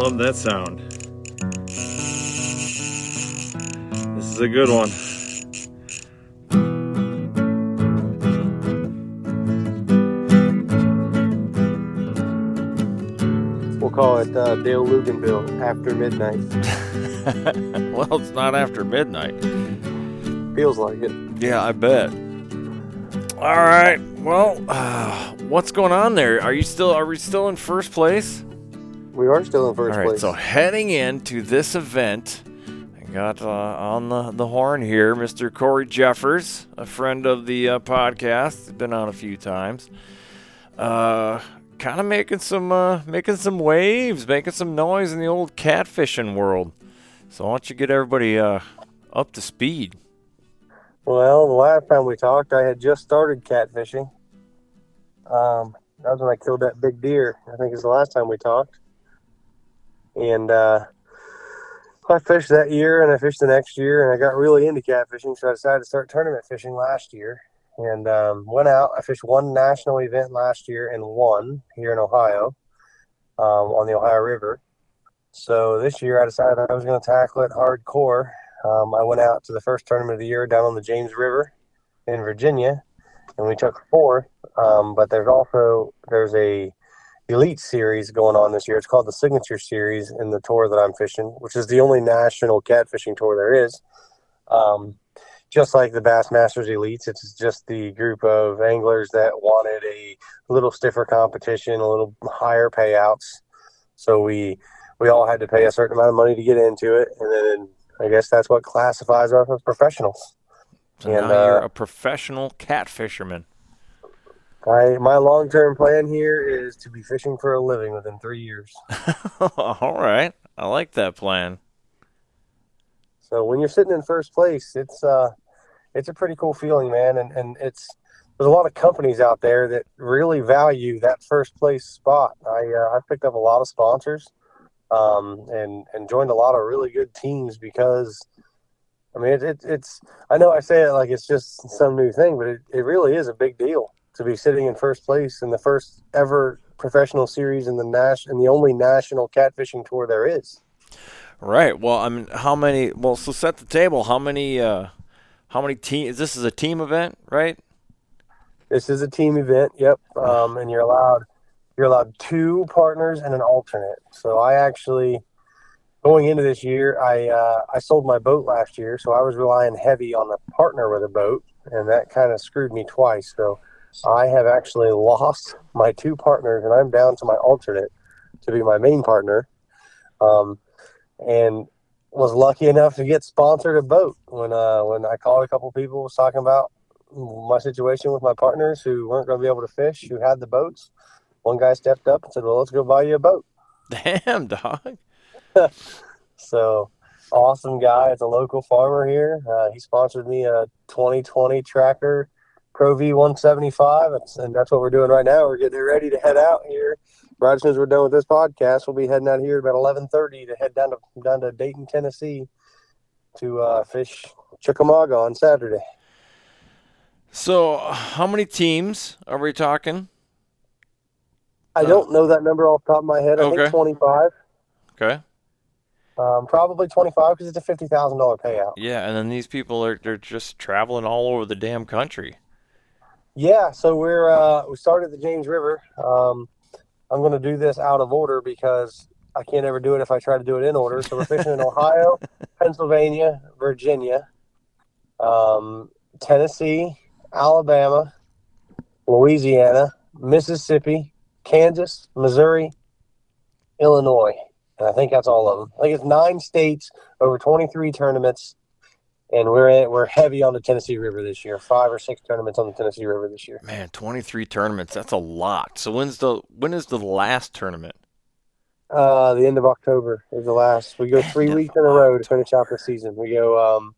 Love that sound. This is a good one. We'll call it uh, Dale Luganville after midnight. well, it's not after midnight. Feels like it. Yeah, I bet. All right. Well, uh, what's going on there? Are you still? Are we still in first place? We are still in first All right. place. So heading into this event, I got uh, on the the horn here, Mr. Corey Jeffers, a friend of the uh, podcast. He's been on a few times. Uh, kind of making some uh, making some waves, making some noise in the old catfishing world. So why don't you get everybody uh, up to speed? Well, the last time we talked, I had just started catfishing. Um, that was when I killed that big deer. I think it's the last time we talked. And uh, I fished that year, and I fished the next year, and I got really into catfishing, so I decided to start tournament fishing last year. And um, went out. I fished one national event last year and won here in Ohio um, on the Ohio River. So this year I decided I was going to tackle it hardcore um, I went out to the first tournament of the year down on the James River in Virginia, and we took fourth. Um, but there's also there's a elite series going on this year. It's called the Signature Series in the tour that I'm fishing, which is the only national catfishing tour there is. Um, just like the Bassmasters Elites, it's just the group of anglers that wanted a little stiffer competition, a little higher payouts. So we we all had to pay a certain amount of money to get into it, and then I guess that's what classifies us as professionals. So And, now you're uh, a professional cat I, my long term plan here is to be fishing for a living within three years. All right. I like that plan. So when you're sitting in first place, it's uh, it's a pretty cool feeling, man. And and it's there's a lot of companies out there that really value that first place spot. I uh, I picked up a lot of sponsors, um, and and joined a lot of really good teams because. I mean, it, it, it's. I know I say it like it's just some new thing, but it, it really is a big deal to be sitting in first place in the first ever professional series in the Nash and the only national catfishing tour there is. Right. Well, I mean, how many? Well, so set the table. How many? Uh, how many teams? This is a team event, right? This is a team event. Yep. Um, and you're allowed you're allowed two partners and an alternate. So I actually going into this year, I uh, I sold my boat last year, so I was relying heavy on a partner with a boat, and that kind of screwed me twice. So I have actually lost my two partners, and I'm down to my alternate to be my main partner. Um, and was lucky enough to get sponsored a boat when uh when I called a couple people was talking about my situation with my partners who weren't going to be able to fish who had the boats. One guy stepped up and said, "Well, let's go buy you a boat." Damn, dog. So awesome guy. It's a local farmer here. Uh, he sponsored me a 2020 Tracker Pro V 175, and that's what we're doing right now. We're getting ready to head out here. Right as soon as we're done with this podcast, we'll be heading out here about 11:30 to head down to down to Dayton, Tennessee, to uh, fish Chickamauga on Saturday. So, how many teams are we talking? I don't know that number off the top of my head. I Okay. think 25. Okay. Um, probably 25 because it's a fifty thousand dollar payout. Yeah, and then these people are they're just traveling all over the damn country. Yeah, so we're uh, we started the James River. Um, I'm going to do this out of order because I can't ever do it if I try to do it in order. So we're fishing in Ohio, Pennsylvania, Virginia, um, Tennessee, Alabama, Louisiana, Mississippi, Kansas, Missouri, Illinois, and I think that's all of them. I think it's nine states over 23 tournaments and we're in, we're heavy on the Tennessee River this year. Five or six tournaments on the Tennessee River this year. Man, 23 tournaments, that's a lot. So when's the when is the last tournament? Uh, the end of October is the last. We go three End weeks in a row to finish out the season. We go um,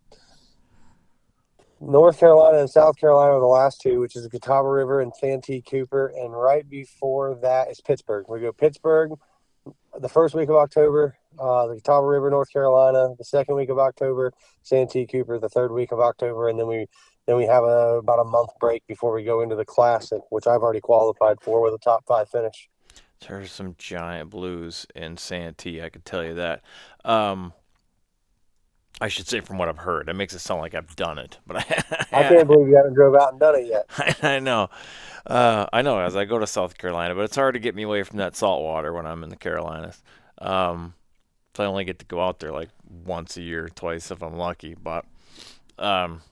North Carolina and South Carolina are the last two, which is the Catawba River and Santee Cooper, and right before that is Pittsburgh. We go Pittsburgh the first week of October, uh, the Catawba River, North Carolina. The second week of October, Santee Cooper. The third week of October, and then we then we have a, about a month break before we go into the Classic, which I've already qualified for with a top five finish. There's some giant blues in Santee, I can tell you that. Um, I should say from what I've heard. It makes it sound like I've done it, but I, I can't believe you haven't drove out and done it yet. I, I know. Uh, I know as I go to South Carolina, but it's hard to get me away from that salt water when I'm in the Carolinas. Um, so I only get to go out there like once a year, twice if I'm lucky. But um,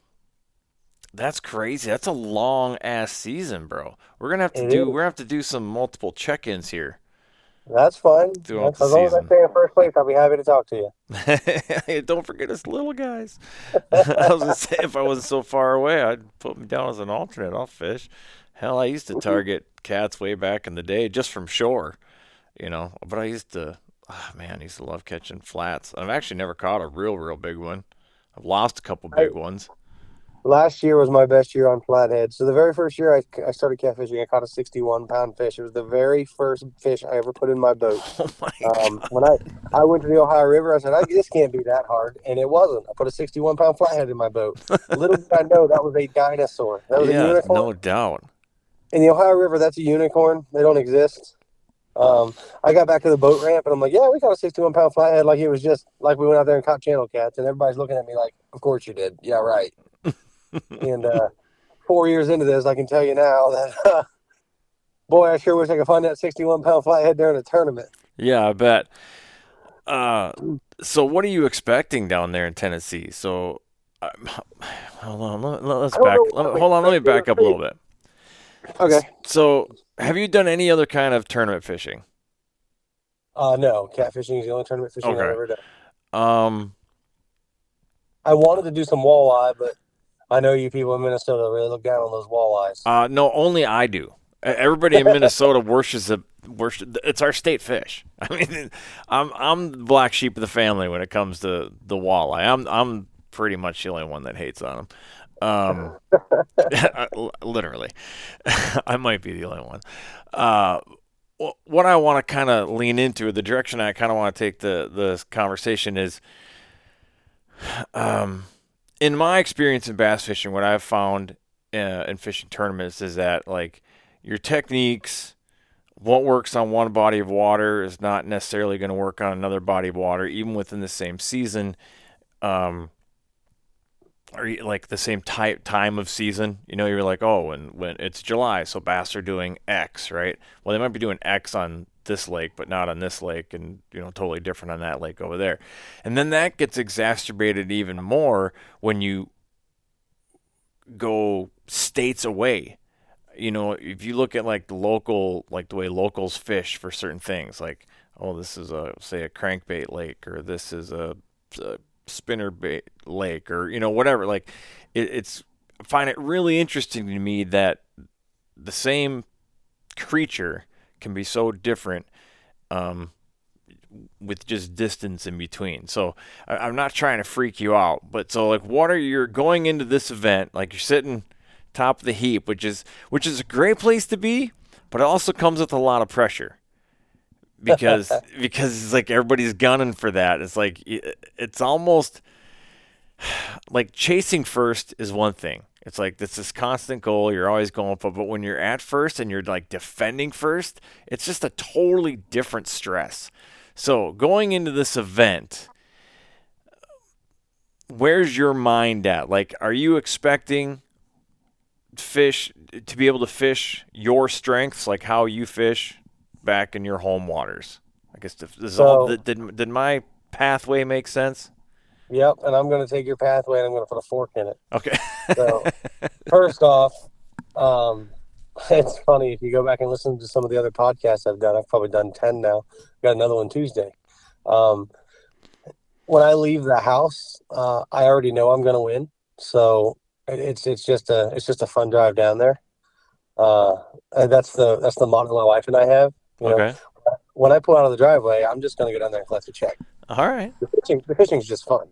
that's crazy. That's a long ass season, bro. We're gonna have to It do. is. We're gonna have to do some multiple check-ins here. That's fine. Throughout as long as I stay in first place, I'll be happy to talk to you. Don't forget us little guys. I was gonna say if I wasn't so far away, I'd put me down as an alternate. I'll fish. Hell, I used to target cats way back in the day just from shore, you know. But I used to, oh man, I used to love catching flats. I've actually never caught a real, real big one. I've lost a couple big ones. Last year was my best year on flathead. So the very first year I, I started catfishing, I caught a 61 pound fish. It was the very first fish I ever put in my boat. Oh my Um, when I, I went to the Ohio River, I said, I, this can't be that hard. And it wasn't. I put a 61 pound flathead in my boat. Little did I know that was a dinosaur. That was a yeah, unicorn. no doubt. in the Ohio River, that's a unicorn. They don't exist. Um, I got back to the boat ramp and I'm like, yeah, we caught a 61 pound flathead. Like it was just like we went out there and caught channel cats. And everybody's looking at me like, of course you did. Yeah, right. and uh, four years into this, I can tell you now that, uh, boy, I sure wish I could find that 61 pound flathead during a tournament. Yeah, I bet. Uh, so what are you expecting down there in Tennessee? So, um, hold on, let, us back. Let, hold on, let me back up a little bit. Okay. So, have you done any other kind of tournament fishing? Uh, no, catfishing is the only tournament fishing Okay. I've ever done. Um, I wanted to do some walleye, but I know you people in Minnesota really look down on those walleyes. uh, no, only I do. Everybody in Minnesota worships the worship. It's our state fish. I mean, I'm I'm the black sheep of the family when it comes to the walleye. I'm I'm pretty much the only one that hates on them. Um, literally, I might be the only one. Uh, what I want to kind of lean into, the direction I kind of want to take the the conversation is, um, in my experience in bass fishing, what I've found uh, in fishing tournaments is that like your techniques, what works on one body of water is not necessarily going to work on another body of water, even within the same season. Um, or y- like the same type time of season. You know, you're like, oh, when when it's July, so bass are doing X, right? Well, they might be doing X on this lake, but not on this lake, and you know, totally different on that lake over there. And then that gets exacerbated even more when you go states away. You know, if you look at like the local, like the way locals fish for certain things, like oh, this is a say a crankbait lake, or this is a, a spinner bait lake, or you know whatever. Like it, it's I find it really interesting to me that the same creature can be so different um, with just distance in between. So I, am not trying to freak you out, but so like, what are you going into this event? Like you're sitting top of the heap, which is which is a great place to be, but it also comes with a lot of pressure because because it's like everybody's gunning for that. It's like it's almost like chasing first is one thing. It's like this is constant goal. You're always going for, but when you're at first and you're like defending first, it's just a totally different stress. So going into this event, where's your mind at? Like, are you expecting fish to be able to fish your strengths, like how you fish back in your home waters? I guess this so, all, did, did, did my pathway make sense? Yep, and I'm going to take your pathway and I'm going to put a fork in it. Okay. so, first off, um, it's funny if you go back and listen to some of the other podcasts I've done. I've probably done ten now. Got another one Tuesday. Um, when I leave the house, uh, I already know I'm going to win. So it's it's just a it's just a fun drive down there. Uh, that's the that's the model my wife and I have. You know, okay. When I pull out of the driveway, I'm just going to go down there and collect a check. All right. The fishing, the fishing's just fun,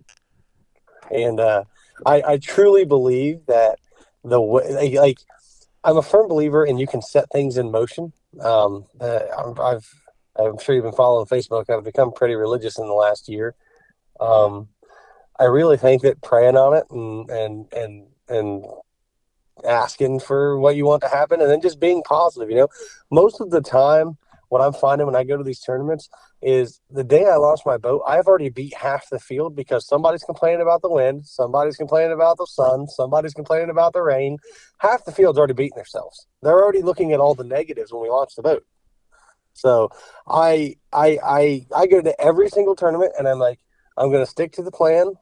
and uh, I, I truly believe that the way, like, I'm a firm believer and you can set things in motion. Um, uh, I've, I'm sure you've been following Facebook. I've become pretty religious in the last year. Um, I really think that praying on it and and and and asking for what you want to happen, and then just being positive. You know, most of the time, what I'm finding when I go to these tournaments is the day I launch my boat, I've already beat half the field because somebody's complaining about the wind, somebody's complaining about the sun, somebody's complaining about the rain. Half the field's already beating themselves. They're already looking at all the negatives when we launch the boat. So I I I I go to every single tournament and I'm like, I'm gonna stick to the plan.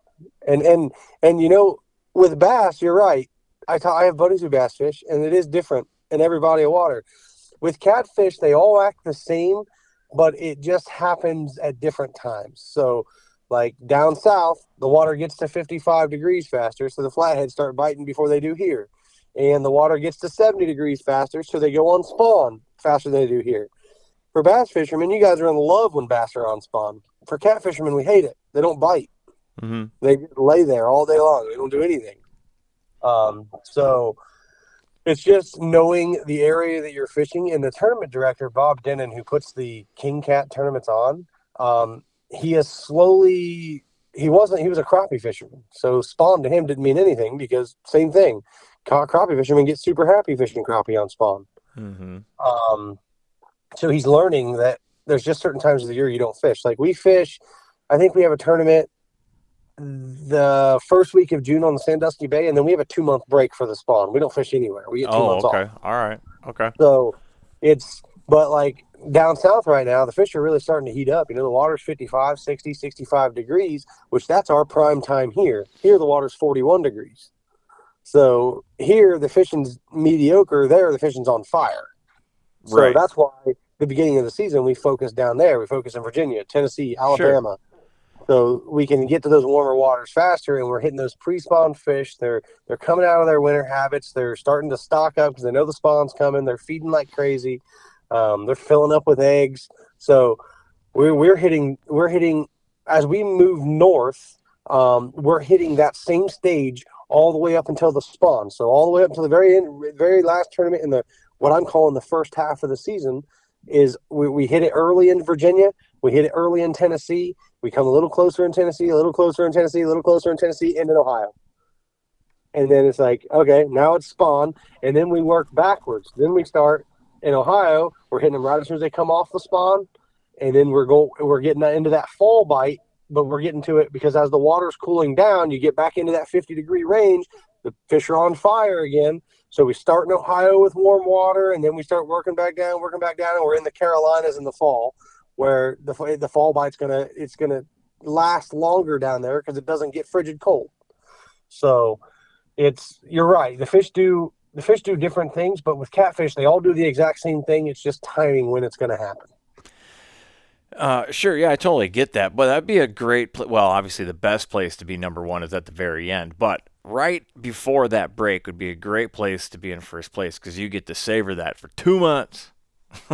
And and and you know, with bass, you're right. I, I have buddies who bass fish, and it is different in every body of water. With catfish, they all act the same, but it just happens at different times. So, like down south, the water gets to 55 degrees faster, so the flatheads start biting before they do here. And the water gets to 70 degrees faster, so they go on spawn faster than they do here. For bass fishermen, you guys are in love when bass are on spawn. For cat fishermen, we hate it. They don't bite. Mm-hmm. They lay there all day long. They don't do anything. Um, so it's just knowing the area that you're fishing. And the tournament director, Bob Denon, who puts the King Kat tournaments on, um, he has slowly. He wasn't. He was a crappie fisherman, so spawn to him didn't mean anything because same thing. Caught Crappie fishermen get super happy fishing crappie on spawn. Mm-hmm. Um, so he's learning that there's just certain times of the year you don't fish. Like we fish. I think we have a tournament the first week of June on the Sandusky Bay, and then we have a two month break for the spawn. We don't fish anywhere. We get two oh, months okay. off. All right. Okay. So it's but like down south right now, the fish are really starting to heat up. You know, the water's 55, 60, 65 degrees, which that's our prime time here. Here the water's 41 degrees. So here the fishing's mediocre, there the fishing's on fire. So right. that's why the beginning of the season we focus down there. We focus in Virginia, Tennessee, Alabama, sure so we can get to those warmer waters faster and we're hitting those pre-spawn fish. They're they're coming out of their winter habits. They're starting to stock up because they know the spawn's coming. They're feeding like crazy. Um, they're filling up with eggs. So we're, we're hitting we're hitting as we move north um, we're hitting that same stage all the way up until the spawn. So all the way up to the very end very last tournament in the what i'm calling the first half of the season is we, we hit it early in virginia we hit it early in tennessee we come a little closer in Tennessee, a little closer in Tennessee, a little closer in Tennessee, and in Ohio. And then it's like, okay, now it's spawn. And then we work backwards. Then we start in Ohio. We're hitting them right as soon as they come off the spawn. And then we're going, we're getting into that fall bite, but we're getting to it because as the water's cooling down, you get back into that 50 degree range. The fish are on fire again. So we start in Ohio with warm water, and then we start working back down, working back down, and we're in the Carolinas in the fall where the the fall bite's gonna it's gonna last longer down there because it doesn't get frigid cold. So it's you're right. The fish do the fish do different things, but with catfish they all do the exact same thing. It's just timing when it's going to happen. Uh, sure, yeah, I totally get that, but that'd be a great. Pl- well, obviously, the best place to be number one is at the very end, but right before that break would be a great place to be in first place because you get to savor that for two months.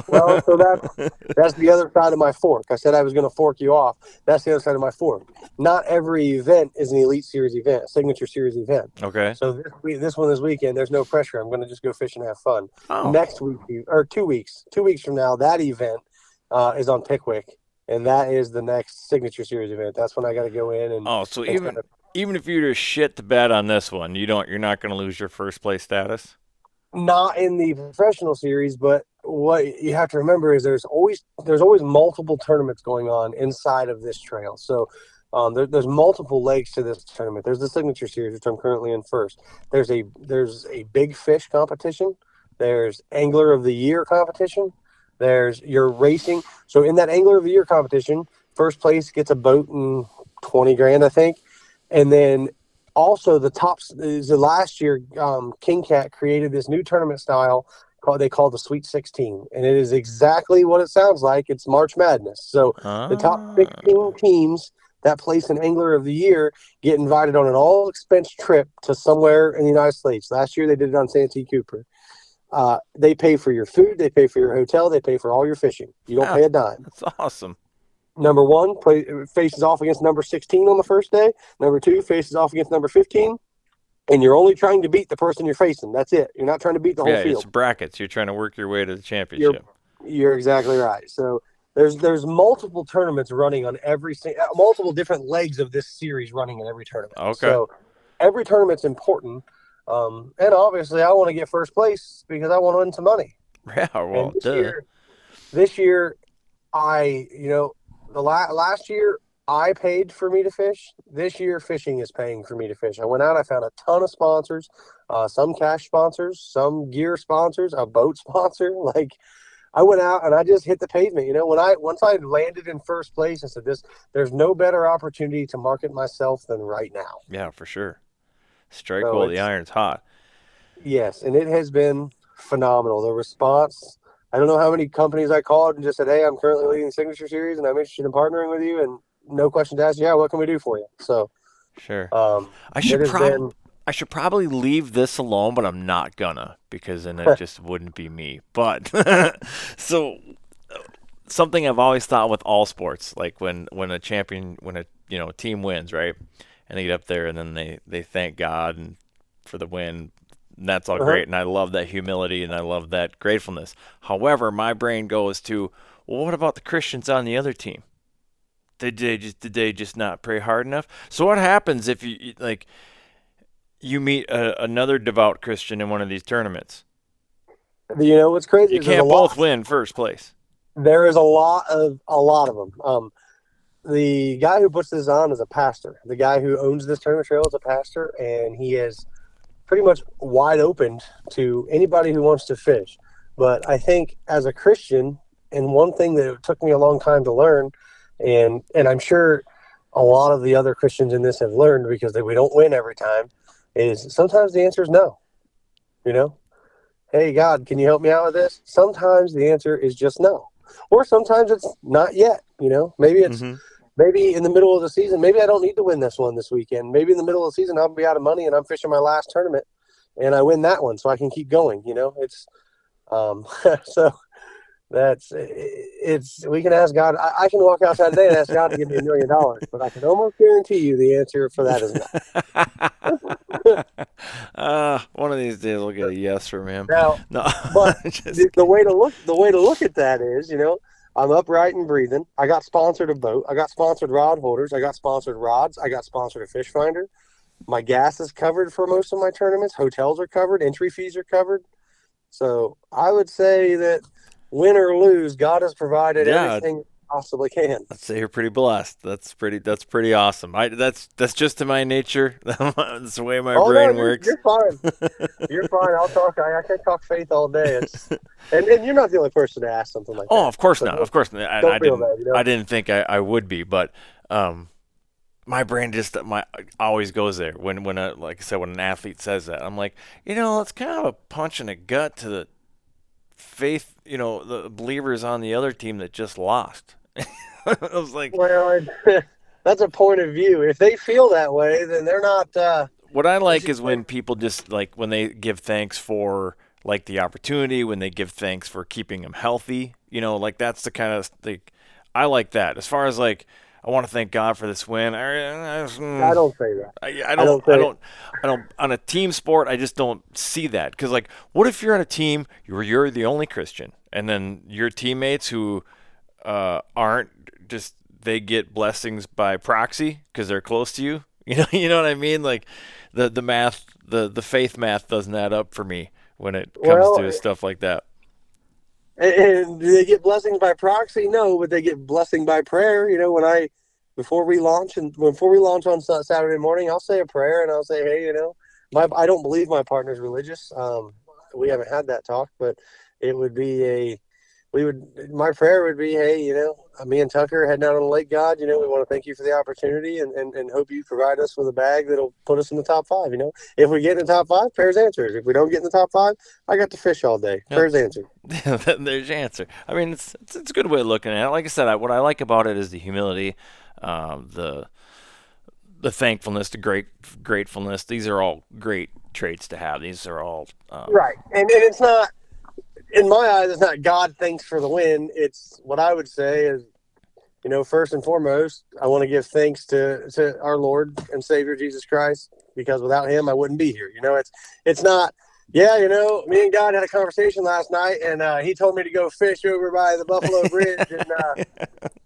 Well, so that's that's the other side of my fork. I said I was going to fork you off. That's the other side of my fork. Not every event is an Elite Series event, a Signature Series event. Okay. So this week, this one this weekend, there's no pressure. I'm going to just go fish and have fun. Oh. Next week, or two weeks, two weeks from now, that event uh, is on Pickwick, and that is the next Signature Series event. That's when I got to go in and. Oh, so even kind of- even if you to shit the bed on this one, you don't. You're not going to lose your first place status. Not in the professional series, but what you have to remember is there's always there's always multiple tournaments going on inside of this trail. So um, there, there's multiple legs to this tournament. There's the signature series, which I'm currently in first. There's a there's a big fish competition. There's angler of the year competition. There's your racing. So in that angler of the year competition, first place gets a boat and twenty grand, I think, and then also the tops is the last year um, king kat created this new tournament style called they call the sweet 16 and it is exactly what it sounds like. It's march madness. So the top Ah. 16 teams that place an angler of the year get invited on an all expense trip to somewhere in the united states. Last year they did it on santee cooper. Uh, they pay for your food they pay for your hotel they pay for all your fishing. You don't pay a dime. That's awesome. Number one play, faces off against number 16 on the first day. Number two faces off against number 15. And you're only trying to beat the person you're facing. That's it. You're not trying to beat the whole Yeah, it's brackets. You're trying to work your way to the championship. You're exactly right. So there's there's multiple tournaments running on every uh, multiple different legs of this series running in every tournament. Okay. So every tournament's important. Um, and obviously, I want to get first place because I want to win some money. Yeah, well, And this duh. year, this year, I you know the la- last year I paid for me to fish. This year, fishing is paying for me to fish. I went out. I found a ton of sponsors, uh, some cash sponsors, some gear sponsors, a boat sponsor. Like I went out and I just hit the pavement. You know, when I once I landed in first place, I said, "This there's no better opportunity to market myself than right now." Yeah, for sure. Strike So while the iron's hot. Yes, and it has been phenomenal. The response. I don't know how many companies I called and just said, "Hey, I'm currently leading the signature series, and I'm interested in partnering with you." And no questions asked. Yeah, what can we do for you? So, Sure. um, I should probably been. I should probably leave this alone, but I'm not gonna because then it just wouldn't be me. But so something I've always thought with all sports, like when when a champion, when a you know team wins, right, and they get up there and then they they thank God and for the win. That's all Uh-huh. great, and I love that humility and I love that gratefulness. However, my brain goes to, well, what about the Christians on the other team? Did they just did they just not pray hard enough? So what happens if you like you meet a, another devout Christian in one of these tournaments? You know what's crazy? You can't a lot- both win first place. There is a lot of a lot of them. Um, the guy who puts this on is a pastor. The guy who owns this tournament trail is a pastor, and he is pretty much wide open to anybody who wants to fish. But I think as a Christian, and one thing that it took me a long time to learn, and and I'm sure a lot of the other Christians in this have learned because they, we don't win every time, is sometimes the answer is no. You know, hey God, can you help me out with this? Sometimes the answer is just no, or sometimes it's not yet. You know, maybe it's Mhm. Maybe in the middle of the season, maybe I don't need to win this one this weekend. Maybe in the middle of the season, I'll be out of money and I'm fishing my last tournament and I win that one so I can keep going. You know, it's, um, so that's, it's, we can ask God, I, I can walk outside today and ask God to give me a million dollars, but I can almost guarantee you the answer for that is no. uh, one of these days we'll get a yes from him. Now, No, but the, the way to look, the way to look at that is, you know, I'm upright and breathing. I got sponsored a boat. I got sponsored rod holders. I got sponsored rods. I got sponsored a fish finder. My gas is covered for most of my tournaments. Hotels are covered. Entry fees are covered. So I would say that win or lose, God has provided Yeah. everything possibly can. I'd say you're pretty blessed. That's pretty. That's pretty awesome. I that's that's just in my nature. that's the way my oh, brain no, you're, works. You're fine. you're fine. I'll talk. I, I can talk faith all day. It's, and, and you're not the only person to ask something like that. Oh, of course So not. Of course not. I, don't I feel didn't. you know? I didn't think I, I would be, but um, my brain just my always goes there when when a like I said when an athlete says that I'm like you know it's kind of a punch in the gut to the faith you know the believers on the other team that just lost I was like, Well, that's a point of view. If they feel that way, then they're not. Uh, what I like is when people just like when they give thanks for like the opportunity, when they give thanks for keeping them healthy. You know, like that's the kind of like I like that. As far as like I want to thank God for this win. I, I, I don't say that. I, I, don't, I, don't, I don't. I don't. On a team sport, I just don't see that. Because like, what if you're on a team where you're the only Christian, and then your teammates who uh, aren't just they get blessings by proxy because they're close to you. You know, you know what I mean? Like the the math, the the faith math doesn't add up for me when it comes well, to stuff like that. And do they get blessings by proxy? No, but they get blessing by prayer. You know, when I before we launch and before we launch on Saturday morning, I'll say a prayer and I'll say, hey, you know, my I don't believe my partner's religious. Um, we haven't had that talk, but it would be a we would my prayer would be hey you know me and tucker heading out on the lake god you know we want to thank you for the opportunity and, and, and hope you provide us with a bag that'll put us in the top five you know. If we get in the top five prayers answers if we don't get in the top five i got to fish all day. Prayers answered. There's your answer. I mean it's, it's, it's a good way of looking at it. Like i said I, what i like about it is the humility um, the the thankfulness the great gratefulness. These are all great traits to have. These are all um, right. And, and it's not in my eyes, it's not God thanks for the win. It's what I would say is, you know, first and foremost, I want to give thanks to to our Lord and Savior Jesus Christ because without Him, I wouldn't be here. You know, it's it's not. Yeah, you know, me and God had a conversation last night, and uh, he told me to go fish over by the Buffalo Bridge, and uh,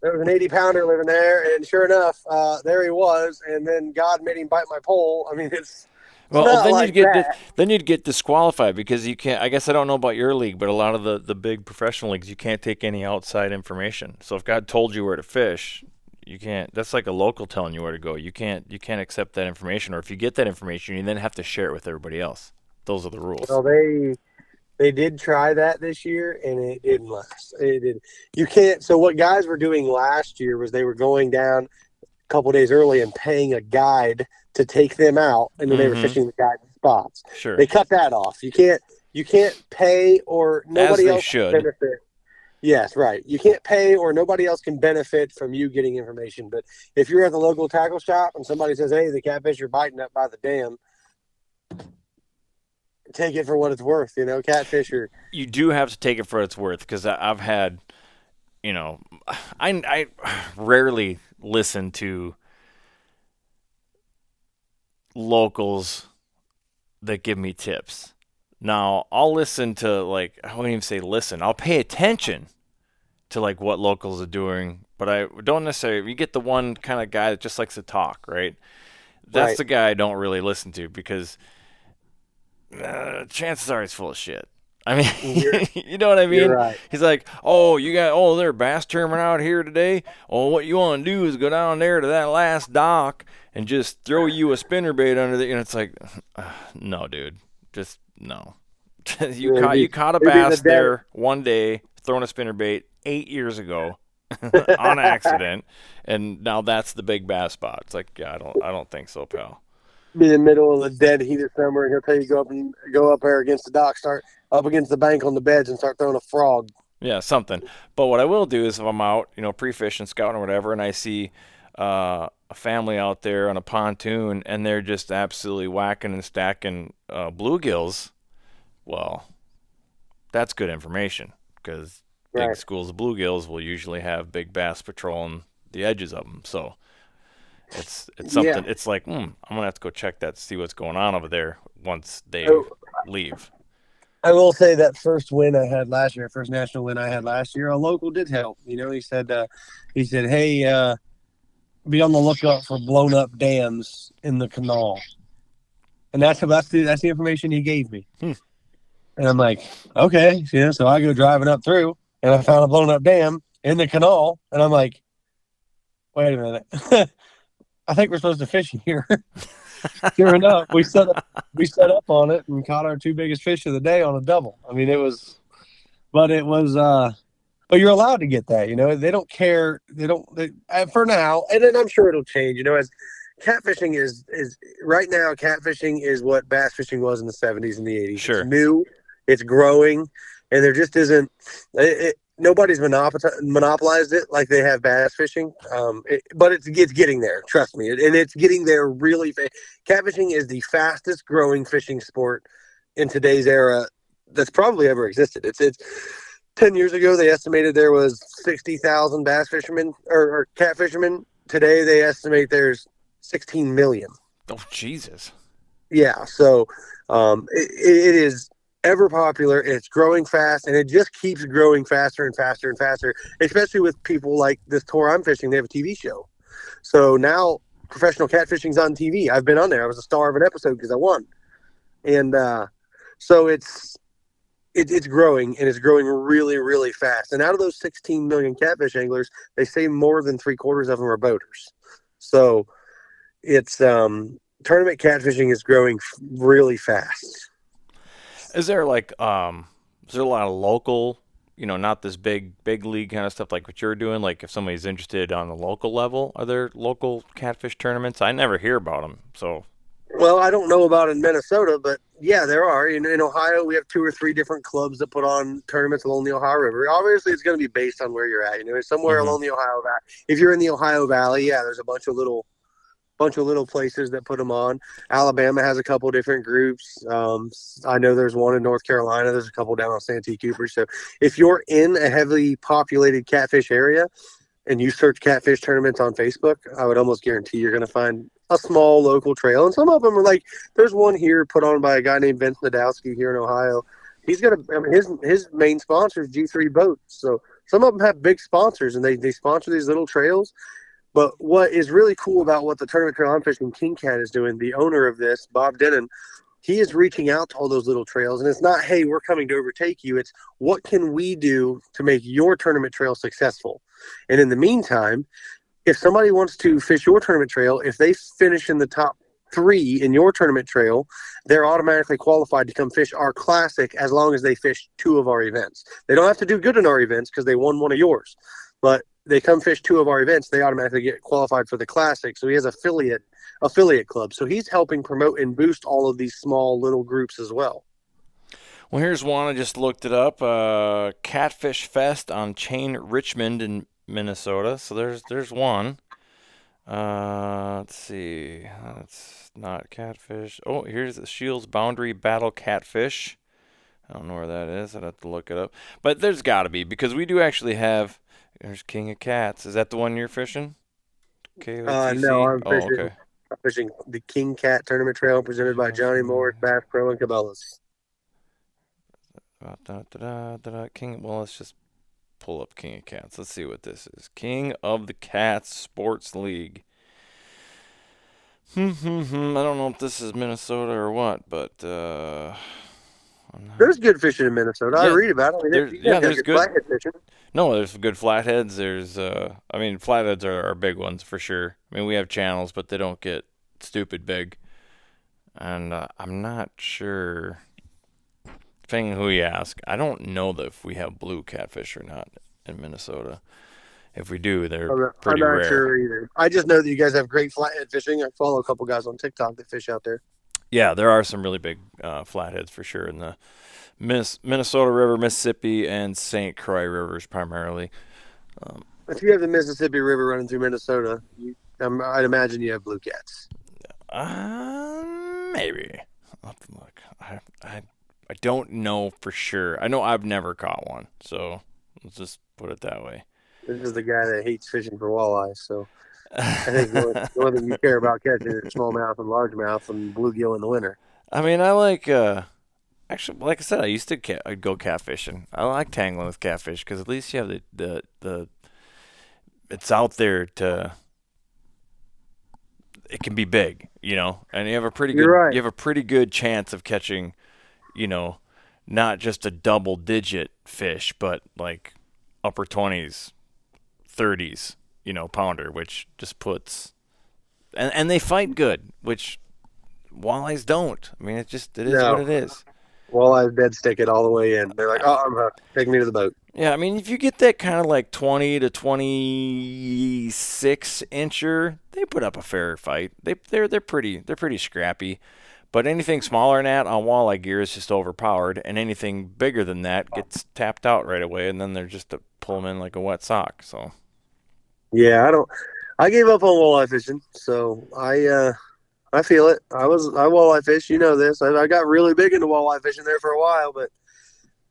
there was an 80 pounder living there, and sure enough, uh, there he was. And then God made him bite my pole. I mean, it's well, then like you'd get that. then you'd get disqualified because you can't. I guess I don't know about your league, but a lot of the the big professional leagues, you can't take any outside information. So if God told you where to fish, you can't. That's like a local telling you where to go. You can't you can't accept that information, or if you get that information, you then have to share it with everybody else. Those are the rules. Well, they they did try that this year, and it didn't last. It did. You can't. So what guys were doing last year was they were going down a couple days early and paying a guide to take them out, and then mm-hmm. they were mm-hmm. fishing the guide spots. Sure, they cut that off. You can't you can't pay or nobody else should. benefit. Yes, right. You can't pay or nobody else can benefit from you getting information. But if you're at the local tackle shop and somebody says, "Hey, the catfish are biting up by the dam," take it for what it's worth. You know, catfish are. You do have to take it for what it's worth because I've had, you know, I I rarely listen to locals that give me tips. Now, I'll listen to like I won't even say listen. I'll pay attention to like what locals are doing, but I don't necessarily. You get the one kind of guy that just likes to talk, right? That's right. the guy I don't really listen to because uh, chances are he's full of shit. I mean, you know what I mean? Right. He's like, oh, you got, oh, there bass tournament out here today. Oh, what you want to do is go down there to that last dock and just throw you a spinner bait under there. And it's like, uh, no, dude, just no. you caught you caught a bass the there one day throwing a spinner bait eight years ago on accident, and now that's the big bass spot. It's like, yeah, I don't, I don't think so, pal be in the middle of the dead heat of summer, and he'll tell you go up and go up there against the dock, start up against the bank on the beds, and start throwing a frog. Yeah, something. But what I will do is if I'm out, you know, pre-fishing, scouting, or whatever, and I see uh, a family out there on a pontoon, and they're just absolutely whacking and stacking uh, bluegills. Well, that's good information because right. big schools of bluegills will usually have big bass patrolling the edges of them. So it's it's something. Yeah. It's like, hmm, I'm gonna have to go check that, see what's going on over there once they oh, leave. I will say that first win I had last year, first national win I had last year, a local did help. You know, he said, uh, he said, hey, uh, be on the lookout for blown up dams in the canal, and that's that's the that's the information he gave me. Hmm. And I'm like, okay, know, so I go driving up through, and I found a blown up dam in the canal, and I'm like, wait a minute. I think we're supposed to fish here. sure enough, we set up we set up on it and caught our two biggest fish of the day on a double. I mean, it was, but it was. uh But you're allowed to get that. You know, they don't care. They don't. They, uh, for now, and then I'm sure it'll change. You know, as catfishing is is right now, catfishing is what bass fishing was in the 70s and the 80s. Sure, it's new, it's growing, and there just isn't. It, it, nobody's monopolized it like they have bass fishing. Um, it, but it's it's getting there. Trust me, and it's getting there really. fast. Catfishing is the fastest growing fishing sport in today's era that's probably ever existed. It's it's. 10 years ago they estimated there was 60,000 bass fishermen or, or cat fishermen today they estimate there's 16 million. Oh Jesus! yeah so um, it, it is ever popular. It's growing fast and it just keeps growing faster and faster and faster especially with people like this tour i'm fishing. They have a tv show. So now professional catfishing's on tv i've been on there. I was a star of an episode because i won. And uh, so it's it, it's growing and it's growing really really fast and out of those 16 million catfish anglers they say more than three quarters of them are boaters so it's um tournament catfishing is growing really fast Is there like um? Is there a lot of local? You know, not this big big league kind of stuff like what you're doing. Like if somebody's interested on the local level, are there local catfish tournaments? I never hear about them. So well i don't know about in minnesota but yeah there are. In, in ohio we have two or three different clubs that put on tournaments along the ohio river. Obviously it's going to be based on where you're at you know somewhere Mhm. along the ohio valley if you're in the ohio valley yeah there's a bunch of little bunch of little places that put them on. Alabama has a couple different groups um, i know there's one in north carolina there's a couple down on santee cooper so if you're in a heavily populated catfish area and you search catfish tournaments on facebook i would almost guarantee you're going to find a small local trail and some of them are like there's one here put on by a guy named vince nadowski here in ohio. He's got a I mean, his his main sponsor is g3 boats so some of them have big sponsors and they, they sponsor these little trails. But what is really cool about what the tournament trail i'm fishing king kat is doing the owner of this bob denon he is reaching out to all those little trails and it's not hey we're coming to overtake you. It's what can we do to make your tournament trail successful? And in the meantime if somebody wants to fish your tournament trail if they finish in the top three in your tournament trail they're automatically qualified to come fish our classic as long as they fish two of our events they don't have to do good in our events because they won one of yours but they come fish two of our events they automatically get qualified for the classic so he has affiliate affiliate club so he's helping promote and boost all of these small little groups as well Well, here's one. I just looked it up. Uh, Catfish Fest on Chain Richmond in Minnesota. So there's there's one. Uh, let's see. That's not catfish. Oh, here's the Shields Boundary Battle Catfish. I don't know where that is. I'd have to look it up. But there's got to be because we do actually have. There's King of Cats. Is that the one you're fishing? Okay. Uh, no, I'm oh, fishing- okay. I'm fishing the king kat tournament trail presented by johnny morris bass pro and cabela's da, da, da, da, da, King. Well, let's just pull up King of Cats. Let's see what this is. King of the Cats Sports League. Hmm, hmm, hmm. I don't know if this is Minnesota or what, but uh, there's good fishing in minnesota i read about it I mean, there's- yeah, there's good- flathead fishing. no, there's good flatheads. There's, uh, I mean, flatheads are, are big ones for sure. I mean, we have channels, but they don't get stupid big. And uh, I'm not sure, depending on who you ask, I don't know that if we have blue catfish or not in Minnesota. If we do, they're I'm not, pretty I'm not rare. sure either. I just know that you guys have great flathead fishing. I follow a couple guys on TikTok that fish out there. Yeah, there are some really big uh, flatheads for sure in the Miss, Minnesota River, Mississippi, and St. Croix rivers primarily. If you have the Mississippi River running through Minnesota, you, um, I'd imagine you have blue cats. Um, maybe. I'll have to look. I, I, I don't know for sure. I know I've never caught one, so let's just put it that way. This is the guy that hates fishing for walleyes. So I think the only, the only thing you care about catching is smallmouth and largemouth and bluegill in the winter. I mean, I like. uh Actually, like I said, I used to cat, I'd go catfishing. I like tangling with catfish because at least you have the, the the. It's out there to. It can be big, you know, and you have a pretty. You're right. You have a pretty good chance of catching, you know, not just a double digit fish, but like upper twenties, thirties, you know, pounder, which just puts. And and they fight good, which walleyes don't. I mean, it just it is No. what it is. Walleyes dead stick it all the way in. They're like, oh, I'm hooked. Take me to the boat. Yeah, I mean, if you get that kind of like 20 to 26 incher, they put up a fair fight. They they're they're pretty they're pretty scrappy. But anything smaller than that on walleye gear is just overpowered, and anything bigger than that gets tapped out right away, and then they're just to pull them in like a wet sock. So Yeah, I don't. I gave up on walleye fishing, so I uh, I feel it. I was I walleye fish. You know this. I, I got really big into walleye fishing there for a while, but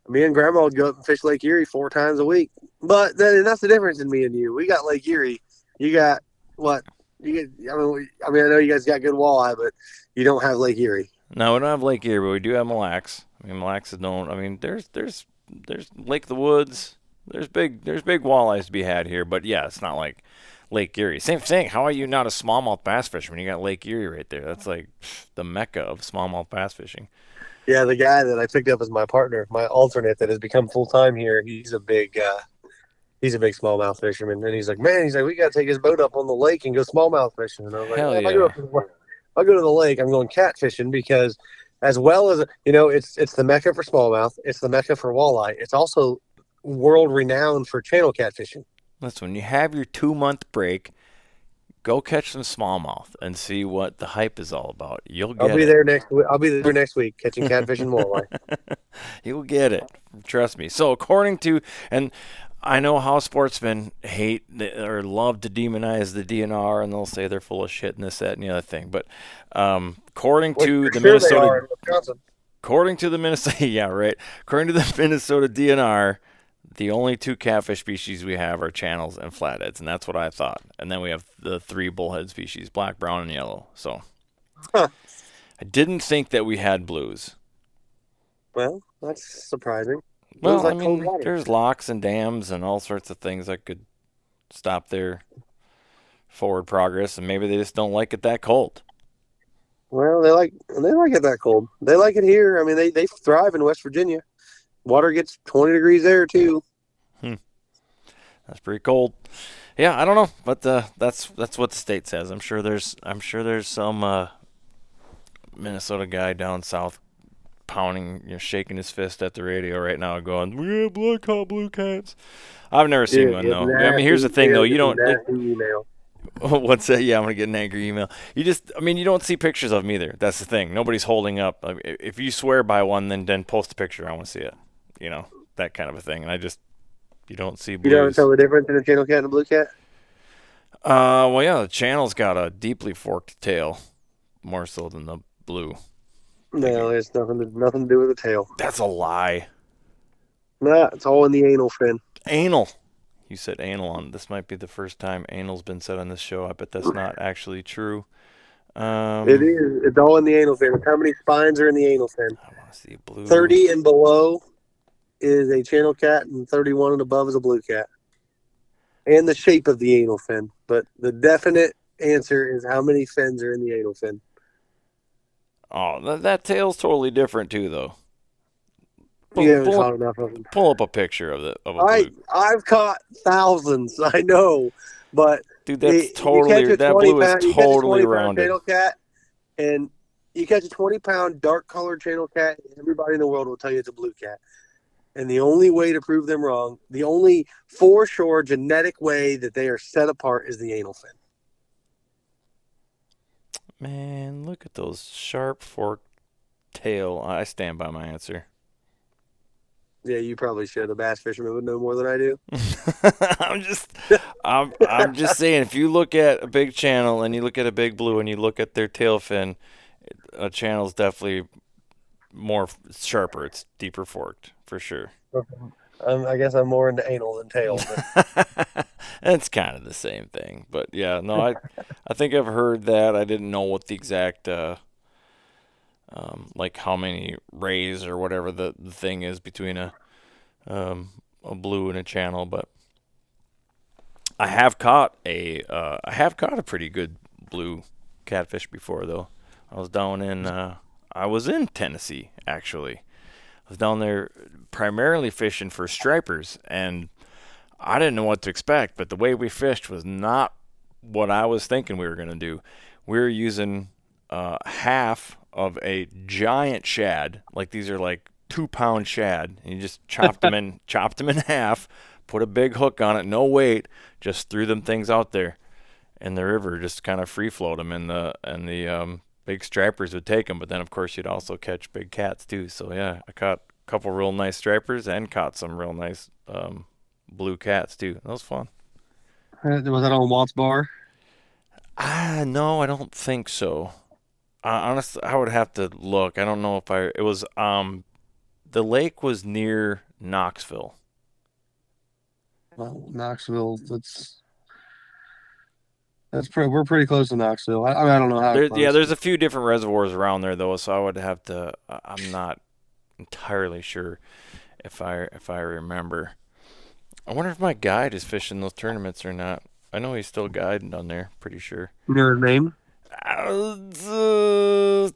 me and Grandma would go up and fish Lake Erie four times a week. But that's the difference in me and you. We got Lake Erie. You got what? You. I mean, we, I mean, I know you guys got good walleye, but you don't have Lake Erie. no, we don't have Lake Erie, but we do have Mille Lacs. I mean, Mille Lacs is known. I mean, there's there's there's Lake of the Woods. There's big there's big walleyes to be had here, but yeah, it's not like Lake Erie. Same thing. How are you not a smallmouth bass fisherman? You got Lake Erie right there. That's like pff, the mecca of smallmouth bass fishing. Yeah, the guy that I picked up as my partner, my alternate that has become full time here. He's a big. uh He's a big smallmouth fisherman, and he's like, man, he's like, we got to take his boat up on the lake and go smallmouth fishing. And I was like, Hell if I yeah. go up to the, if I go to the lake, I'm going catfishing because, as well as you know, it's it's the mecca for smallmouth, it's the mecca for walleye, it's also world renowned for channel catfishing. Listen, when you have your two month break, go catch some smallmouth and see what the hype is all about. You'll get I'll be it. there next. I'll be there next week catching catfish and walleye. You'll get it. Trust me. So according to and I know how sportsmen hate or love to demonize the DNR and they'll say they're full of shit and this, that, and the other thing. But um, according to the sure Minnesota according to the Minnesota yeah, right. According to the Minnesota DNR, the only two catfish species we have are channels and flatheads, and that's what I thought. And then we have the three bullhead species, black, brown, and yellow. So Huh. I didn't think that we had blues. Well, that's surprising. Well, Blues I mean, there's locks and dams and all sorts of things that could stop their forward progress, and maybe they just don't like it that cold. Well, they like they like it that cold. They like it here. I mean, they they thrive in West Virginia. Water gets 20 degrees there too. Hmm. That's pretty cold. Yeah, I don't know, but uh, that's that's what the state says. I'm sure there's I'm sure there's some uh, Minnesota guy down south pounding, you know, shaking his fist at the radio right now, going, "We have black hot blue cats." I've never seen one though. I mean, here's the thing though, you don't. Email. What's that? Yeah, I'm gonna get an angry email. You just, I mean, you don't see pictures of them either. That's the thing. Nobody's holding up. I- if you swear by one, then then post a picture. I want to see it. You know, that kind of a thing. And I just, you don't see You don't tell the difference in a channel cat and a blue cat. Uh, well, yeah, the channel's got a deeply forked tail, more so than the blue. No, it's nothing to nothing to do with the tail. That's a lie. Nah, it's all in the anal fin. Anal. You said anal on. This might be the first time anal's been said on this show. I bet that's not actually true. Um, it is. It's all in the anal fin. How many spines are in the anal fin? I want to see blue. 30 and below is a channel cat, and 31 and above is a blue cat. And the shape of the anal fin. But the definite answer is how many fins are in the anal fin. Oh, that, that tail's totally different too, though. Pull, haven't pull, caught up, enough of them. pull up a picture of the of a I blue. I've caught thousands. I know, but Dude, that's you totally that blue is pound- a totally 20 pound rounded. Channel cat, and you catch a twenty pound dark colored channel cat. Everybody in the world will tell you it's a blue cat. And the only way to prove them wrong, the only for sure genetic way that they are set apart is the anal fin. Man, look at those sharp forked tail. I stand by my answer. Yeah, you probably should. A bass fisherman would know more than I do. I'm just, I'm, I'm just saying. If you look at a big channel and you look at a big blue and you look at their tail fin, a channel's definitely more sharper. It's deeper forked for sure. I guess I'm more into anal than tail. But it's kind of the same thing, but yeah, no, I, I think I've heard that. I didn't know what the exact, uh, um, like how many rays or whatever the, the thing is between a, um, a blue and a channel, but I have caught a, uh, I have caught a pretty good blue catfish before though. I was down in, uh, I was in Tennessee actually. I was down there primarily fishing for stripers and I didn't know what to expect, but the way we fished was not what I was thinking we were going to do. We were using uh, half of a giant shad, like these are like two pound shad, and you just chopped them in, chopped them in half, put a big hook on it, no weight, just threw them things out there in the river, just kind of free float them in the in the um, big stripers would take them, but then of course you'd also catch big cats too. So yeah, I caught a couple real nice stripers and caught some real nice um, blue cats too. That was fun. Uh, Was that on Watts Bar? Ah, no, I don't think so. Uh, honestly, I would have to look. I don't know if I. It was um, the lake was near Knoxville. Well, Knoxville. That's that's pretty. We're pretty close to Knoxville. I, I, mean, I don't know how. There, yeah, there's a few different reservoirs around there though, so I would have to. I'm not entirely sure if I if I remember. I wonder if my guide is fishing those tournaments or not. I know he's still guiding on there. Pretty sure. You know his name? Uh,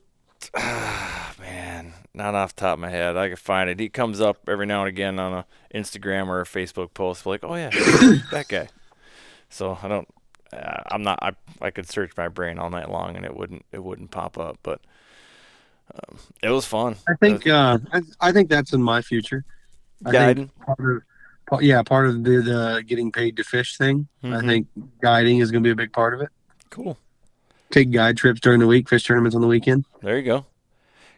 ah, man, not off the top of my head. I can find it. He comes up every now and again on a Instagram or a Facebook post, like, "Oh yeah, that guy." So I don't. Uh, I'm not. I I could search my brain all night long and it wouldn't it wouldn't pop up. But um, it was fun. I think. Uh, I, I think that's in my future. I guiding. part of, yeah, part of the, the getting paid to fish thing. I Mhm. think guiding is going to be a big part of it. Cool. Take guide trips during the week, fish tournaments on the weekend. There you go.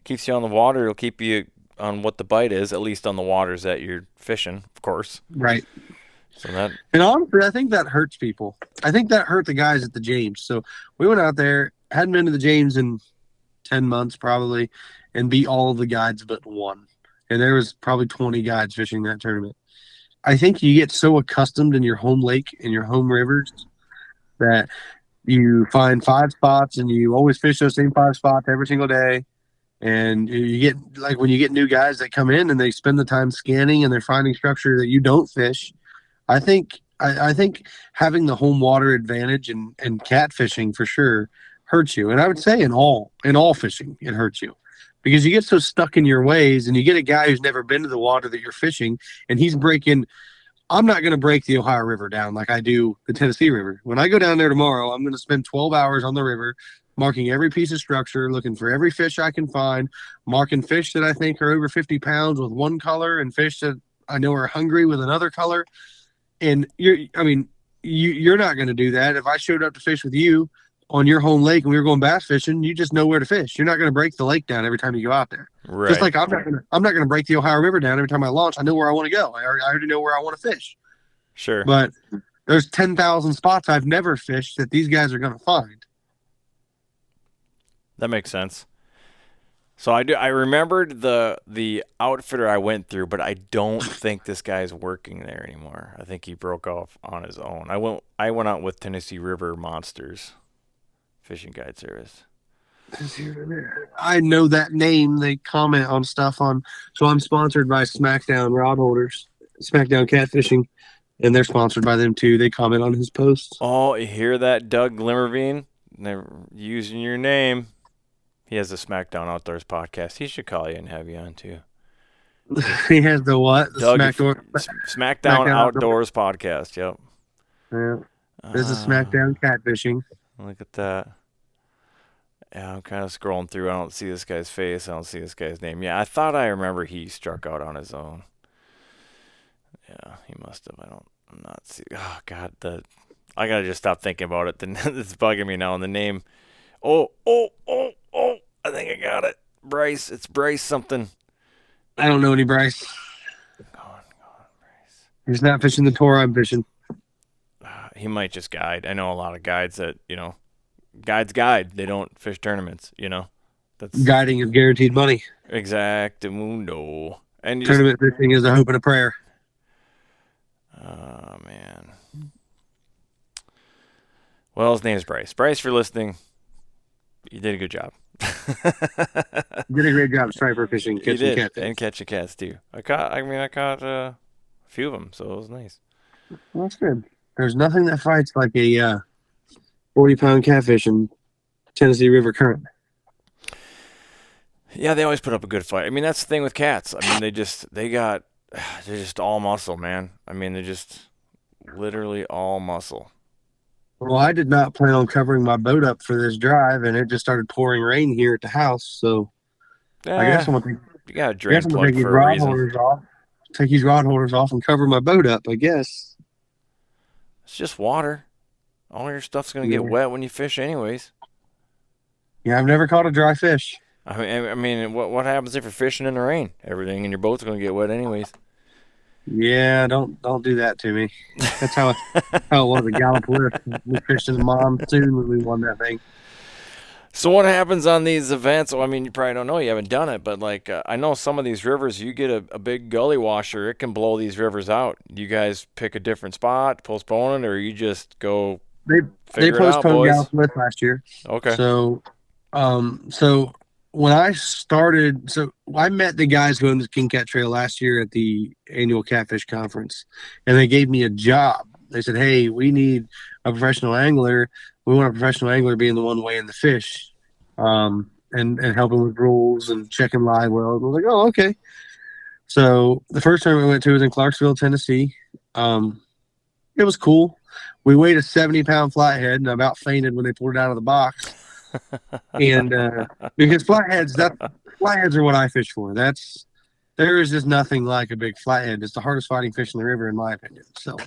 Keeps you on the water. It'll keep you on what the bite is, at least on the waters that you're fishing, of course. Right. So that And honestly, I think that hurts people. I think that hurt the guys at the James. So we went out there, hadn't been to the James in ten months probably, and beat all of the guides but one. And there was probably twenty guides fishing that tournament. I think you get so accustomed in your home lake and your home rivers that you find five spots and you always fish those same five spots every single day. And you get like when you get new guys that come in and they spend the time scanning and they're finding structure that you don't fish. I think I, I think having the home water advantage and and catfishing for sure hurts you. And I would say in all in all fishing it hurts you because you get so stuck in your ways and you get a guy who's never been to the water that you're fishing and he's breaking. I'm not going to break the Ohio River down like I do the Tennessee River. When I go down there tomorrow, I'm going to spend 12 hours on the river marking every piece of structure, looking for every fish I can find, marking fish that I think are over 50 pounds with one color and fish that I know are hungry with another color. And you're, I mean, you, you're not going to do that. If I showed up to fish with you on your home lake and we were going bass fishing, you just know where to fish. You're not going to break the lake down every time you go out there. right. Just like I'm not going to, I'm not going to break the Ohio River down every time I launch. I know where I want to go. I already, I already know where I want to fish. sure. But there's 10,000 spots I've never fished that these guys are going to find. That makes sense. So I do. I remembered the the outfitter I went through, but I don't think this guy's working there anymore. I think he broke off on his own. I went. I went out with Tennessee River Monsters Fishing Guide Service. I know that name. They comment on stuff on. So I'm sponsored by SmackDown Rod Holders, SmackDown Catfishing, and they're sponsored by them too. They comment on his posts. Oh, you hear that, Doug Glimmervine? They're using your name. He has a SmackDown Outdoors podcast. He should call you and have you on too. he has the what? The Doug, SmackDown. SmackDown, SmackDown Outdoors podcast. Yep. Yeah, this is Ah. SmackDown Catfishing. Look at that. Yeah, I'm kind of scrolling through. I don't see this guy's face. I don't see this guy's name. Yeah, I thought I remember he struck out on his own. Yeah, he must have. I don't. I'm not see. Oh God, the. I gotta just stop thinking about it. The it's bugging me now. And the name. Oh, oh, oh! I think I got it. Bryce. It's Bryce something. I don't know any Bryce. Go on, go on, Bryce. He's not fishing the tour I'm fishing. Uh, he might just guide. I know a lot of guides that you know, guides guide. They don't fish tournaments. You know, that's Guiding is guaranteed money. exactamundo. And you just, Tournament fishing is a hope and a prayer. oh man. Well, his name is Bryce. Bryce, you're listening, you did a good job. Did a great job striper fishing, catching did, catfish. and catching cats too. I caught. I mean, I caught uh, a few of them, so it was nice. Well, that's good. There's nothing that fights like a uh, 40 pound catfish in Tennessee River current. Yeah, they always put up a good fight. I mean, that's the thing with cats. I mean, they just they got they're just all muscle, man. I mean, they're just literally all muscle. Well, I did not plan on covering my boat up for this drive, and it just started pouring rain here at the house. So I eh, guess I'm gonna take, you got a I drain guess I'm gonna plug take these rod reason. holders off. Take these rod holders off and cover my boat up. I guess. It's just water. All your stuff's gonna get wet when you fish, anyways. Yeah, I've never caught a dry fish. I mean, I mean, what what happens if you're fishing in the rain? Everything in your boat's gonna get wet anyways. Yeah, don't don't do that to me. That's how how it was at Gallipolis. We fished in the monsoon when we won that thing. So what happens on these events? Well, I mean, you probably don't know. You haven't done it, but like uh, I know some of these rivers, you get a, a big gully washer, it can blow these rivers out. You guys pick a different spot, postpone it, or you just go They they figure it out, postponed. Gallipolis last year. Okay. So, um, so when I started, so I met the guys going the King Kat Trail last year at the annual Catfish Conference, and they gave me a job. They said, "Hey, we need a professional angler. We want a professional angler being the one weighing the fish, um, and and helping with rules and checking live wells." I was like, "Oh, okay." So the first time we went to was in Clarksville, Tennessee. Um, it was cool. We weighed a seventy pound flathead, and I about fainted when they pulled it out of the box and uh, because flatheads that flatheads are what I fish for. That's there is just nothing like a big flathead. It's the hardest fighting fish in the river, in my opinion. So,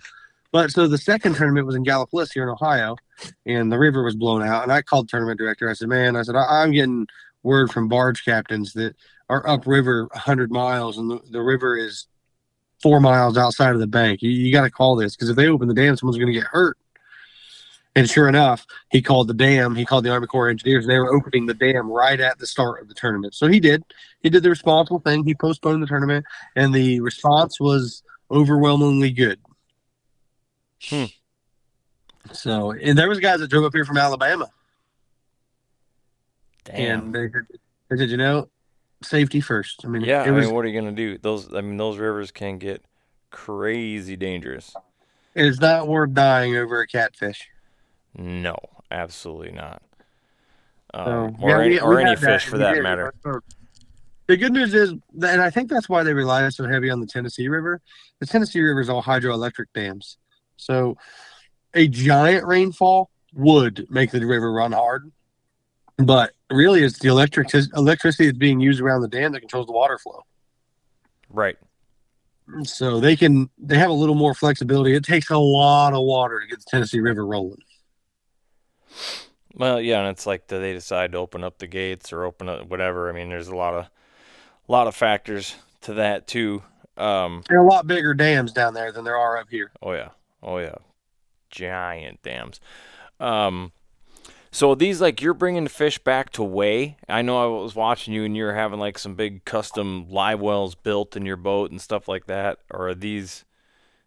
but so the second tournament was in Gallipolis here in Ohio, and the river was blown out. And I called tournament director. I said, "Man, I said I- I'm getting word from barge captains that are upriver 100 miles, and the, the river is four miles outside of the bank. You, you got to call this because if they open the dam, someone's going to get hurt." And sure enough, he called the dam. He called the Army Corps of Engineers, and they were opening the dam right at the start of the tournament. So he did. He did the responsible thing. He postponed the tournament, and the response was overwhelmingly good. Hmm. So, and there was guys that drove up here from Alabama, Damn. and they said, they said, you know, safety first. I mean, yeah. it I mean, what are you gonna do? Those. I mean, those rivers can get crazy dangerous. it's not worth dying over a catfish. No, absolutely not. Um, So, or yeah, we- or we any fish and for that matter. The good news is, and I think that's why they rely so heavy on the Tennessee River. The Tennessee River is all hydroelectric dams, so a giant rainfall would make the river run hard. But really, it's the electric electricity that's being used around the dam that controls the water flow. Right. So they can they have a little more flexibility. It takes a lot of water to get the Tennessee River rolling. Well, yeah, and it's like do they decide to open up the gates or open up whatever. I mean, there's a lot of lot of factors to that too. Um, There are a lot bigger dams down there than there are up here. oh yeah, oh yeah, giant dams. Um, so these like you're bringing the fish back to weigh. I know I was watching you and you're having like some big custom live wells built in your boat and stuff like that. Or are these?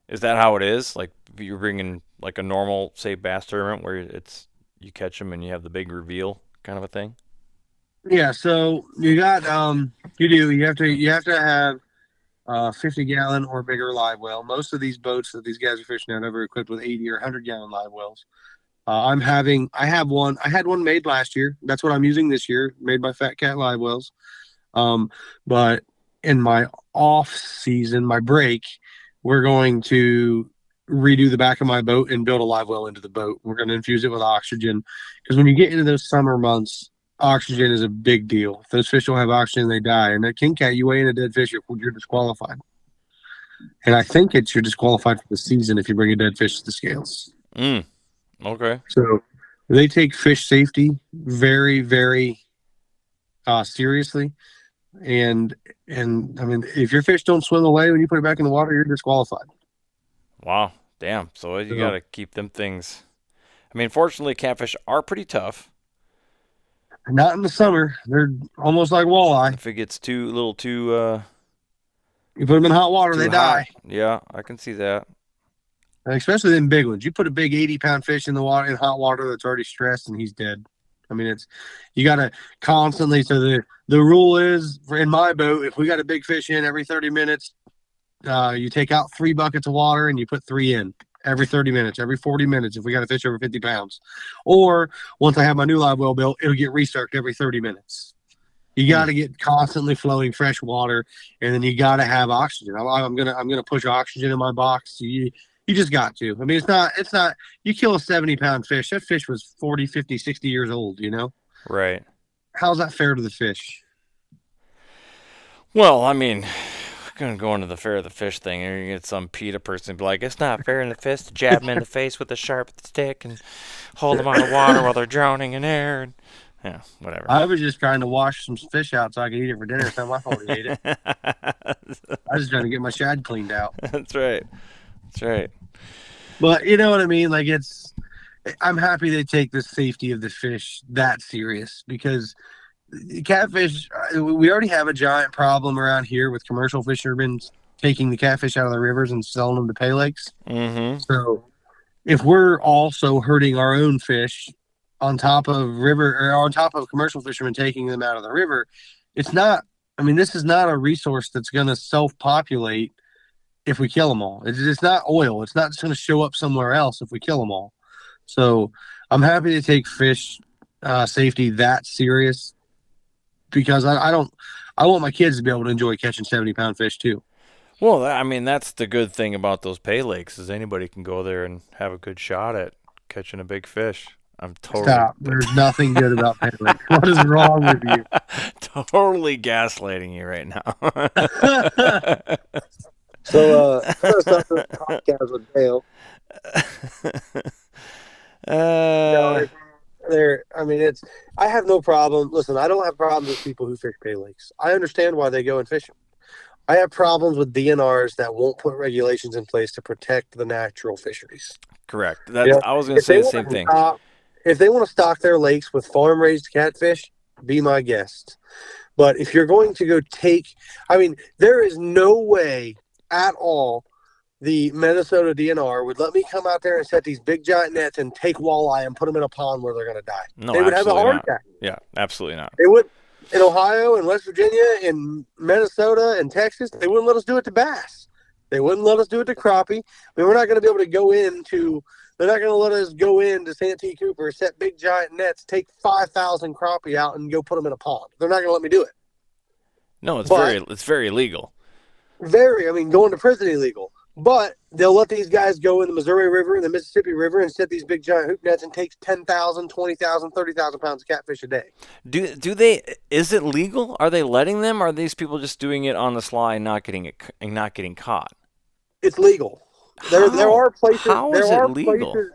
Is that how it is? Like you're bringing like a normal say bass tournament where it's you catch them and you have the big reveal kind of a thing. Yeah, so you got um you do you have to you have to have uh 50 gallon or bigger live well. Most of these boats that these guys are fishing out are equipped with 80 or 100 gallon live wells. Uh, I'm having I have one I had one made last year. That's what I'm using this year, made by Fat Cat Live Wells. Um, but in my off season, my break, we're going to redo the back of my boat and build a live well into the boat. We're going to infuse it with oxygen because when you get into those summer months, oxygen is a big deal. If those fish don't have oxygen, they die. And at King Kat, you weigh in a dead fish, you're, you're disqualified. And I think it's you're disqualified for the season if you bring a dead fish to the scales. Mm. Okay. So they take fish safety very, very uh, seriously. And and I mean, if your fish don't swim away when you put it back in the water, you're disqualified. Wow. Damn. So you Yeah. got to keep them things. I mean, fortunately, catfish are pretty tough. Not in the summer; they're almost like walleye. If it gets too little too uh, You put them in hot water, they hot- die. Yeah, I can see that. especially them big ones. You put a big eighty pound fish in the water in hot water that's already stressed and he's dead. I mean, it's you got to constantly. So the the rule is in my boat, if we got a big fish in every thirty minutes, uh, you take out three buckets of water and you put three in every 30 minutes, every 40 minutes if we got a fish over 50 pounds. Or once I have my new live well built, it'll get restarted every 30 minutes. You got to get constantly flowing fresh water, and then you got to have oxygen. I'm, I'm gonna I'm gonna push oxygen in my box. You you just got to. I mean, it's not it's not. You kill a 70 pound fish. That fish was 40, 50, 60 years old. You know Right. how's that fair to the fish? Well, I mean, gonna go into the fair of the fish thing, and you get some PETA person be like, "It's not fair in the fish to jab them in the face with a sharp stick and hold them of water while they're drowning in air." And, Yeah, whatever. I was just trying to wash some fish out so I could eat it for dinner. So my he ate it. I was just trying to get my shad cleaned out. That's right. That's right. But you know what I mean? Like it's I'm happy they take the safety of the fish that serious because catfish uh, we already have a giant problem around here with commercial fishermen taking the catfish out of the rivers and selling them to pay lakes. Mm-hmm. So if we're also hurting our own fish on top of river or on top of commercial fishermen taking them out of the river, it's not I mean this is not a resource that's going to self-populate if we kill them all. It's, it's not oil. It's not just going to show up somewhere else if we kill them all. So I'm happy to take fish uh, safety that serious because I, I don't. I want my kids to be able to enjoy catching 70 pound fish too. Well, I mean, that's the good thing about those pay lakes is anybody can go there and have a good shot at catching a big fish. I'm totally Stop. There's nothing good about Pay Lakes. What is wrong with you? totally gaslighting you right now. So, uh, kind of stuff podcast with Dale. uh, There, I mean, it's. I have no problem. Listen, I don't have problems with people who fish pay lakes. I understand why they go and fish them. I have problems with DNRs that won't put regulations in place to protect the natural fisheries. correct. That's, Yeah. I was going to say the same thing. stock- if they want to stock their lakes with farm raised catfish, be my guest. But if you're going to go take, I mean, there is no way at all the Minnesota DNR would let me come out there and set these big giant nets and take walleye and put them in a pond where they're going to die. No, they would have a absolutely heart not. attack. Yeah, absolutely not. They would in Ohio and West Virginia and Minnesota and Texas. They wouldn't let us do it to bass. They wouldn't let us do it to crappie. I mean, we're not going to be able to go into. They're not going to let us go into Santee Cooper, set big giant nets, take five thousand crappie out, and go put them in a pond. They're not going to let me do it. No, it's But- very it's very illegal. Very, I mean, going to prison illegal. But they'll let these guys go in the Missouri River and the Mississippi River and set these big giant hoop nets and take 10,000, 20,000, 30,000 pounds of catfish a day. Do do they? Is it legal? Are they letting them? Or are these people just doing it on the sly and not getting it and not getting caught? It's legal. There, there are places. How there is it legal? Places,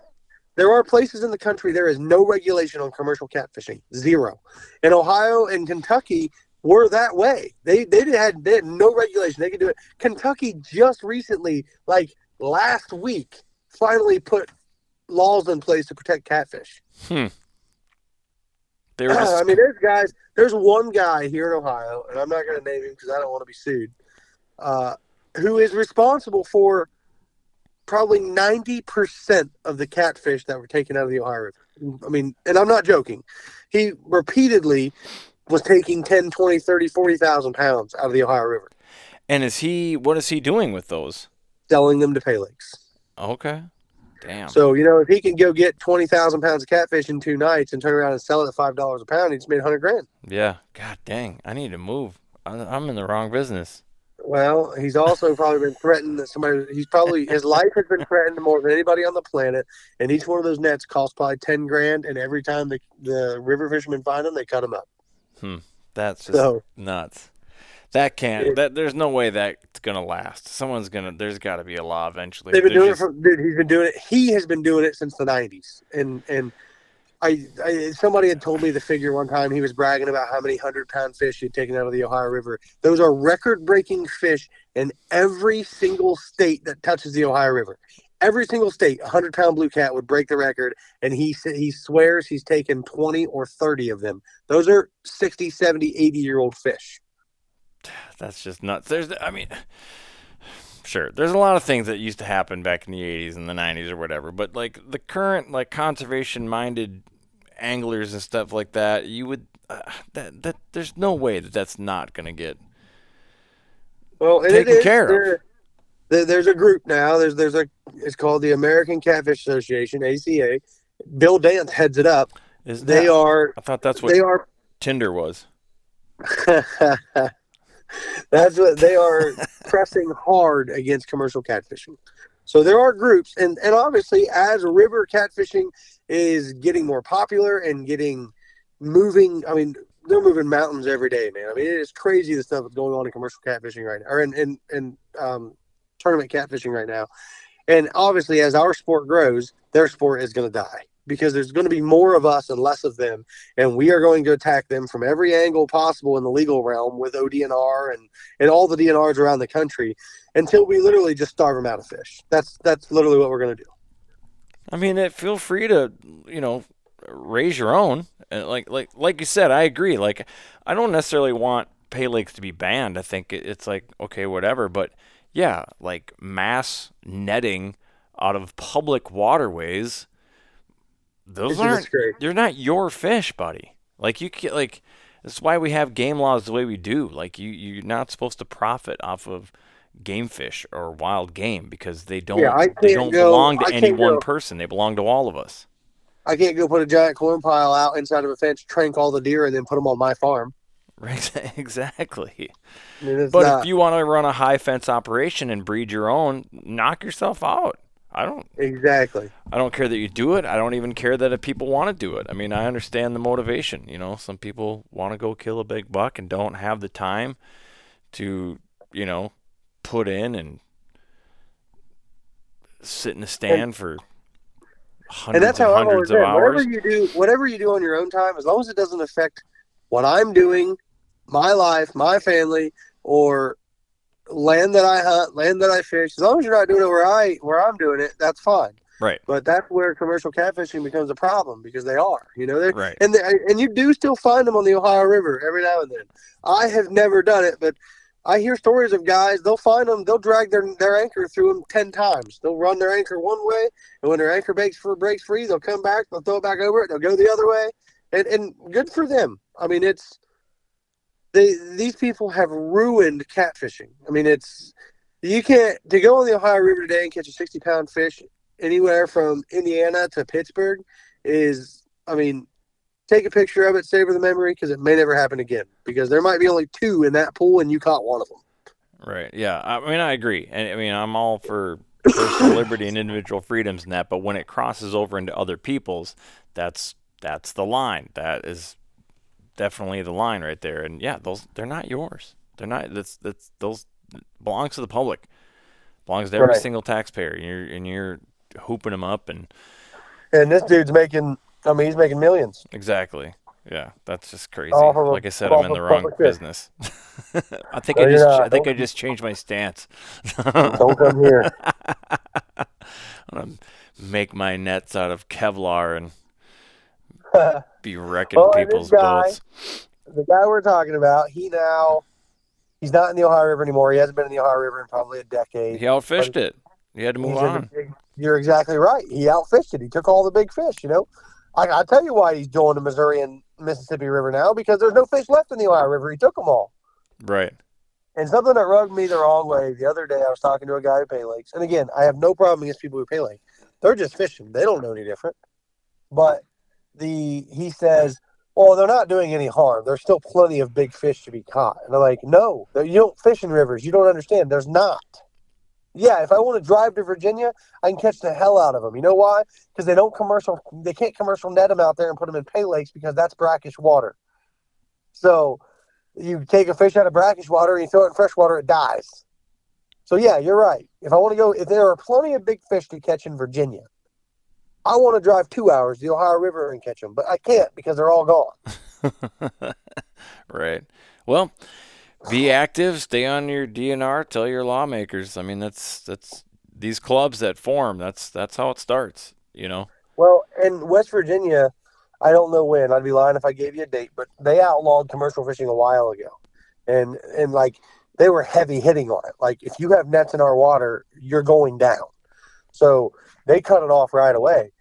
there are places in the country there is no regulation on commercial catfishing. Zero. In Ohio and Kentucky were that way. They they had they had no regulation. They could do it. Kentucky just recently, like last week, finally put laws in place to protect catfish. They were just, I mean, there's guys. There's one guy here in Ohio, and I'm not going to name him because I don't want to be sued. Uh, who is responsible for probably 90% of the catfish that were taken out of the Ohio River. I mean, and I'm not joking. He repeatedly was taking 10, 20, 30, 40,000 pounds out of the Ohio River, and is he? What is he doing with those? selling them to pay lakes. Okay. Damn. So, you know, if he can go get 20,000 pounds of catfish in two nights and turn around and sell it at $5 a pound, he's made 100 grand. yeah. God dang. I need to move. I- I'm in the wrong business. Well, he's also probably been threatened that somebody. He's probably his life has been threatened more than anybody on the planet. And each one of those nets costs probably ten grand. And every time the the river fishermen find them, they cut them up. Hmm. That's just So nuts. That can't. It- that there's no way that's gonna last. Someone's gonna. There's got to be a law eventually. they've been There's doing just- it for. Dude, he's been doing it. He has been doing it since the '90s. And and I, I somebody had told me the figure one time. He was bragging about how many hundred pound fish he'd taken out of the Ohio River. Those are record breaking fish in every single state that touches the Ohio River. Every single state, a hundred pound blue cat would break the record, and he he swears he's taken 20 or 30 of them. Those are 60, 70, 80 year old fish. That's just nuts. There's, I mean, sure, there's a lot of things that used to happen back in the 80s and the 90s or whatever, but like the current, like conservation minded anglers and stuff like that, you would, uh, that, that, there's no way that that's not going to get, Well, Taken it is, care of. There- there- there's a group now. There's there's a it's called the American Catfish Association (ACA). Bill Dance heads it up. is They that, are I thought that's what they are Tinder was. That's what they are pressing hard against commercial catfishing. So there are groups, and and obviously, as river catfishing is getting more popular and getting moving, I mean, they're moving mountains every day, man. I mean, it is crazy the stuff that's going on in commercial catfishing right now, or in in, in um, tournament catfishing right now. And obviously, as our sport grows, their sport is going to die. because there's going to be more of us and less of them, and we are going to attack them from every angle possible in the legal realm with ODNR and and all the DNRs around the country until we literally just starve them out of fish. That's that's literally what we're going to do. I mean, feel free to you know raise your own. And like like like you said, I agree. Like I don't necessarily want pay lakes to be banned. I think it's like okay, whatever. But yeah, like mass netting out of public waterways. Those It's aren't. They're not your fish, buddy. Like you can like. That's why we have game laws the way we do. Like you, you're not supposed to profit off of game fish or wild game because they don't. Yeah, they don't go- belong to I any one go- person. They belong to all of us. I can't go put a giant corn pile out inside of a fence, trank all the deer, and then put them on my farm. Right, exactly. I But not if you want to run a high fence operation and breed your own, knock yourself out. I don't. exactly. I don't care that you do it. I don't even care that if people want to do it. I mean, I understand the motivation. You know, some people want to go kill a big buck and don't have the time to, you know, put in and sit in a stand for and hundreds that's and how I've hundreds always of been. Whatever you do, whatever you do on your own time, as long as it doesn't affect what I'm doing, my life, my family, or land that I hunt, land that I fish, as long as you're not doing it where I where I'm doing it, that's fine. Right. But that's where commercial catfishing becomes a problem because they are, you know, they're Right. and they, and you do still find them on the Ohio River every now and then. I have never done it, but I hear stories of guys. They'll find them. They'll drag their their anchor through them ten times. They'll run their anchor one way, and when their anchor breaks for breaks free, they'll come back. They'll throw it back over it. They'll go the other way, and and good for them. I mean, it's they these people have ruined catfishing. I mean, it's you can't to go on the Ohio River today and catch a sixty pound fish anywhere from Indiana to Pittsburgh is. I mean, take a picture of it, savor the memory because it may never happen again. Because there might be only two in that pool, and you caught one of them. Right. Yeah. I mean, I agree. And I mean, I'm all for personal liberty and individual freedoms and that, but when it crosses over into other people's, that's that's the line. That is definitely the line right there. And yeah, those they're not yours. They're not. That's that's those belongs to the public. Belongs to every Right. single taxpayer. And you're and you're hooping them up and And this dude's making. I mean, he's making millions. exactly. Yeah, that's just crazy. Like I said, I'm in the wrong business. I think No, I just. I think I Don't- just changed my stance. Don't come here. I'm gonna make my nets out of Kevlar and be wrecking oh, Well, people's this guy- boats. the guy we're talking about, he now he's not in the Ohio River anymore. He hasn't been in the Ohio River in probably a decade. He outfished it. He had to move He's in the on. big- you're exactly right. He outfished it. He took all the big fish. You know, I, I tell you why he's joined the Missouri and Mississippi River now because there's no fish left in the Ohio River. He took them all. Right. And something that rubbed me the wrong way the other day, I was talking to a guy who pay lakes, and again, I have no problem against people who pay lake. They're just fishing. They don't know any different. But the he says, well, they're not doing any harm. There's still plenty of big fish to be caught. And I'm like, no, you don't fish in rivers. You don't understand. There's not. Yeah, if I want to drive to Virginia, I can catch the hell out of them. You know why? Because they don't commercial. They can't commercial net them out there and put them in pay lakes because that's brackish water. So you take a fish out of brackish water and you throw it in fresh water, it dies. So yeah, you're right. If I want to go, if there are plenty of big fish to catch in Virginia, I want to drive two hours to the Ohio River and catch them, but I can't because they're all gone. right. Well, be active. Stay on your DNR. Tell your lawmakers. I mean, that's that's these clubs that form. That's that's how it starts. You know. Well, in West Virginia, I don't know when. I'd be lying if I gave you a date, but they outlawed commercial fishing a while ago, and and like they were heavy hitting on it. Like if you have nets in our water, you're going down. So they cut it off right away.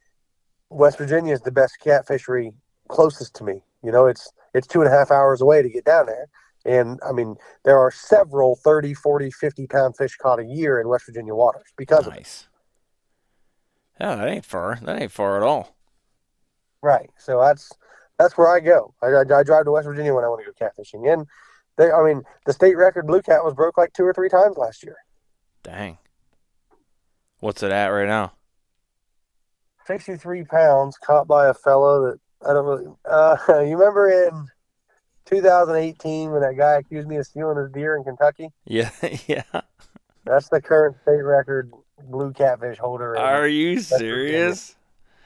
West Virginia is the best cat fishery closest to me. You know, it's it's two and a half hours away to get down there. And I mean, there are several 30, 40, 50 pound fish caught a year in West Virginia waters because of it. Nice. Yeah, that ain't far. That ain't far at all. Right. So that's that's where I go. I, I, I drive to West Virginia when I want to go catfishing. And they, I mean, the state record blue cat was broke like two or three times last year. Dang. What's it at right now? 63 pounds caught by a fellow that I don't really. Uh, you remember in 2018 when that guy accused me of stealing his deer in Kentucky? Yeah, yeah. That's the current state record blue catfish holder. Are you serious?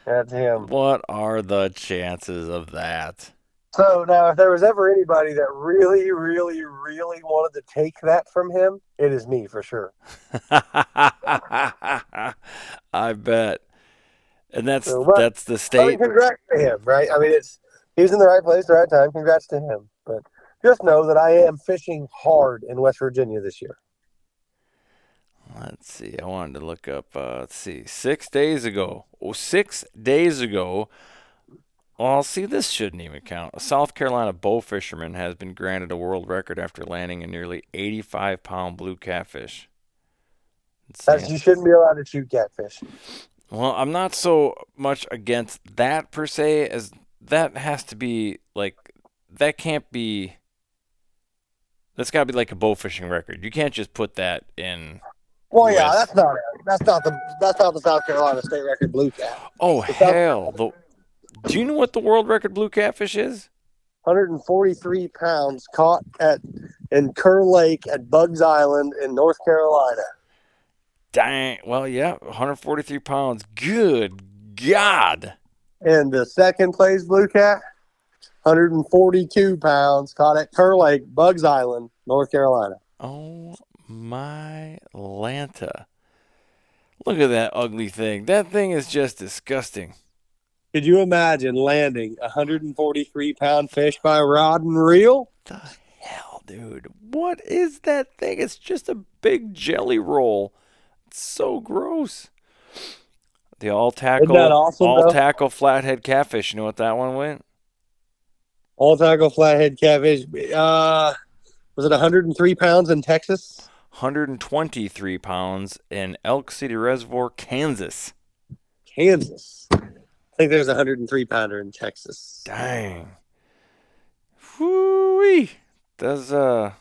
That's him. What are the chances of that? So now, if there was ever anybody that really, really, really wanted to take that from him, it is me for sure. I bet. And that's So that's the I mean, state. congrats to him, right? I mean, it's he was in the right place, the right time. Congrats to him. But just know that I am fishing hard in West Virginia this year. Let's see. I wanted to look up. Uh, let's see. Six days ago. Oh, six days ago. Well, see, this shouldn't even count. A South Carolina bow fisherman has been granted a world record after landing a nearly 85 pound blue catfish. You shouldn't be allowed to shoot catfish. Well, I'm not so much against that per se as that has to be like that can't be that's got to be like a bow fishing record. You can't just put that in Well, yeah, West. that's not that's not the that's not the South Carolina state record blue cat. Oh South- hell. The, do you know what the world record blue catfish is? 143 pounds caught at in Kerr Lake at Buggs Island in North Carolina. Dang. Well, yeah, 143 pounds. Good God. And the second place blue cat, 142 pounds caught at Kerr Lake, Buggs Island, North Carolina. Oh my Lanta. Look at that ugly thing. That thing is just disgusting. Could you imagine landing a 143 pound fish by rod and reel? the hell, dude? What is that thing? It's just a big jelly roll. It's so gross. The all tackle, awesome, all though? tackle flathead catfish. You know what that one went? All tackle flathead catfish. Uh, was it 103 pounds in Texas? 123 pounds in Elk City Reservoir, Kansas. Kansas. I think there's a 103 pounder in Texas. Dang. Whoo-wee. Does uh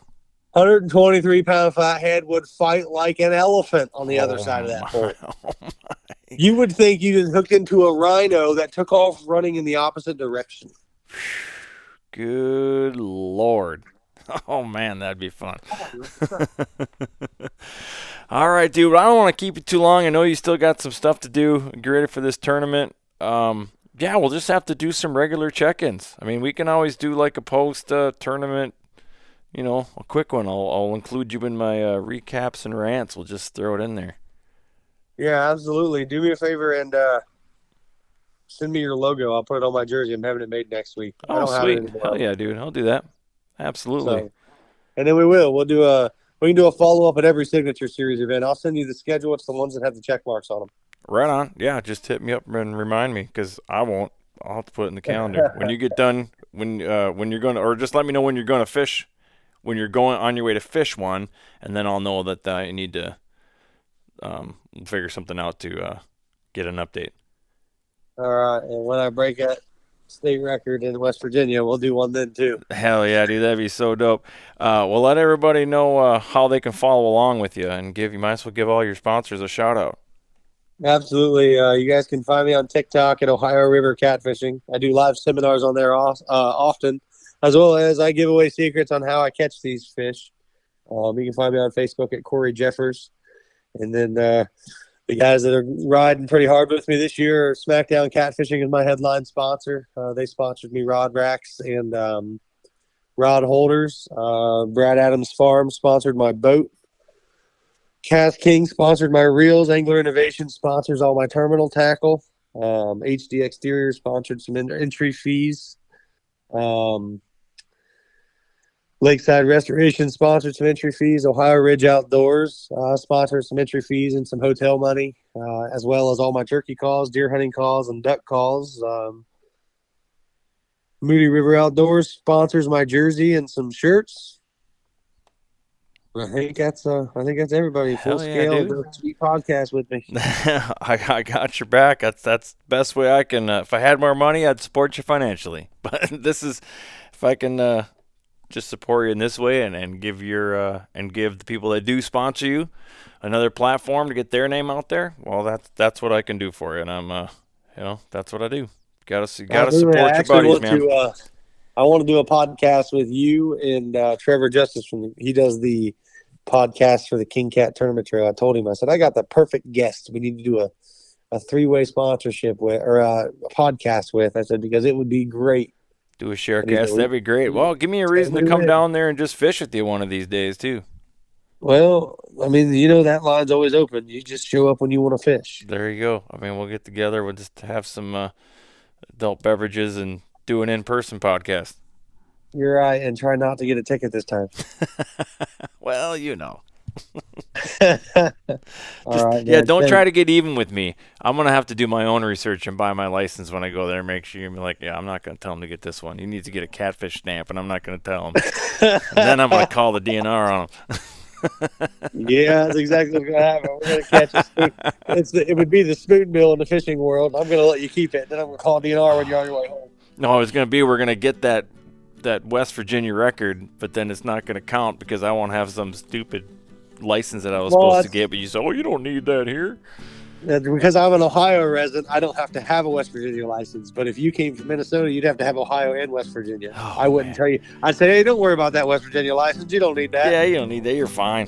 123 pound flathead would fight like an elephant on the other oh side of that my- pole. oh You would think you just hooked into a rhino that took off running in the opposite direction. Good lord. Oh man, that'd be fun. All right, dude. I don't want to keep you too long. I know you still got some stuff to do. Get ready for this tournament. Um, yeah, we'll just have to do some regular check-ins. I mean, we can always do like a post uh, tournament. You know, a quick one. I'll, I'll include you in my uh, recaps and rants. We'll just throw it in there. Yeah, absolutely. Do me a favor and uh, send me your logo. I'll put it on my jersey. I'm having it made next week. I Oh, don't have it sweet. Hell yeah, dude. I'll do that. Absolutely. So, and then we will. We'll do a we can do a follow up at every signature series event. I'll send you the schedule. It's the ones that have the check marks on them. Right on. Yeah, just hit me up and remind me because I won't. I'll have to put it in the calendar when you get done. When uh, when you're going to, or just let me know when you're going to fish. When you're going on your way to fish one, and then I'll know that I need to um, figure something out to uh, get an update. All right. And when I break that state record in West Virginia, we'll do one then too. Hell yeah, dude, that'd be so dope. Uh, well, let everybody know uh, how they can follow along with you, and give you might as well give all your sponsors a shout out. Absolutely. Uh, you guys can find me on TikTok at Ohio River Catfishing. I do live seminars on there off, uh, often, as well as I give away secrets on how I catch these fish. Um, you can find me on Facebook at Corey Jeffers. And then uh, the guys that are riding pretty hard with me this year are SmackDown Catfishing is my headline sponsor. Uh, they sponsored me rod racks and um, rod holders. Uh, Brad Adams Farm sponsored my boat. Cast King sponsored my reels. Angler Innovation sponsors all my terminal tackle. Um, HD Exterior sponsored some en- entry fees. Um, Lakeside Restoration sponsored some entry fees. Ohio Ridge Outdoors uh, sponsored some entry fees and some hotel money, uh, as well as all my turkey calls, deer hunting calls, and duck calls. Um, Moody River Outdoors sponsors my jersey and some shirts. I think that's uh, I think that's everybody. Full Hell scale, dude. do a sweet podcast with me. I, I got your back. That's that's the best way I can. Uh, if I had more money, I'd support you financially. But this is if I can uh, just support you in this way and, and give your uh, and give the people that do sponsor you another platform to get their name out there. Well, that's that's what I can do for you, and I'm uh, you know that's what I do. Got to got to support your buddies, man. To, uh, I want to do a podcast with you and uh, Trevor Justice from he does the podcast for the King Kat Tournament Trail. I told him I said I got the perfect guest. We need to do a a three way sponsorship with or a podcast with. I said because it would be great. Do a share And he's cast. That'd be great. Well, give me a reason to come down there and just fish with you one of these days too. Well, I mean, you know that line's always open. You just show up when you want to fish. There you go. I mean, we'll get together. We'll just have some uh, adult beverages and do an in-person podcast. You're right, and try not to get a ticket this time. Well, you know. Just- right, yeah, don't try to get even with me. I'm gonna have to do my own research and buy my license when I go there. Make sure you're like, yeah, I'm not gonna tell him to get this one. He needs to get a catfish stamp, and I'm not gonna tell him. and then I'm gonna call the DNR on him. Yeah, that's exactly what's gonna happen. We're gonna catch a spoon. It's the, it would be the spoon bill in the fishing world. I'm gonna let you keep it. Then I'm gonna call DNR when you're on your way home. No, it's gonna be we're gonna get that that West Virginia record, but then it's not gonna count because I won't have some stupid license that I was Well, supposed to get. But you say, oh, you don't need that here. Because I'm an Ohio resident, I don't have to have a West Virginia license. But if you came from Minnesota, you'd have to have Ohio and West Virginia. Oh, I wouldn't man. tell you. I'd say, hey, don't worry about that West Virginia license. You don't need that. Yeah, you don't need that. You're fine.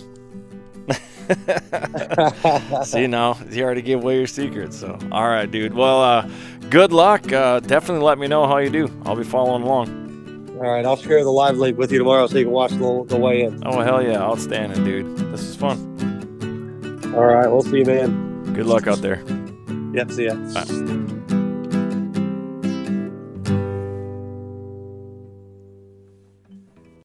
See now, you already gave away your secrets. So, all right, dude. Well, uh, good luck. Uh, definitely let me know how you do. I'll be following along. All right, I'll share the live link with you tomorrow so you can watch the, the weigh in. Oh hell yeah, outstanding, dude. This is fun. All right, we'll see you, man. Good luck out there. Yep, see ya. Bye.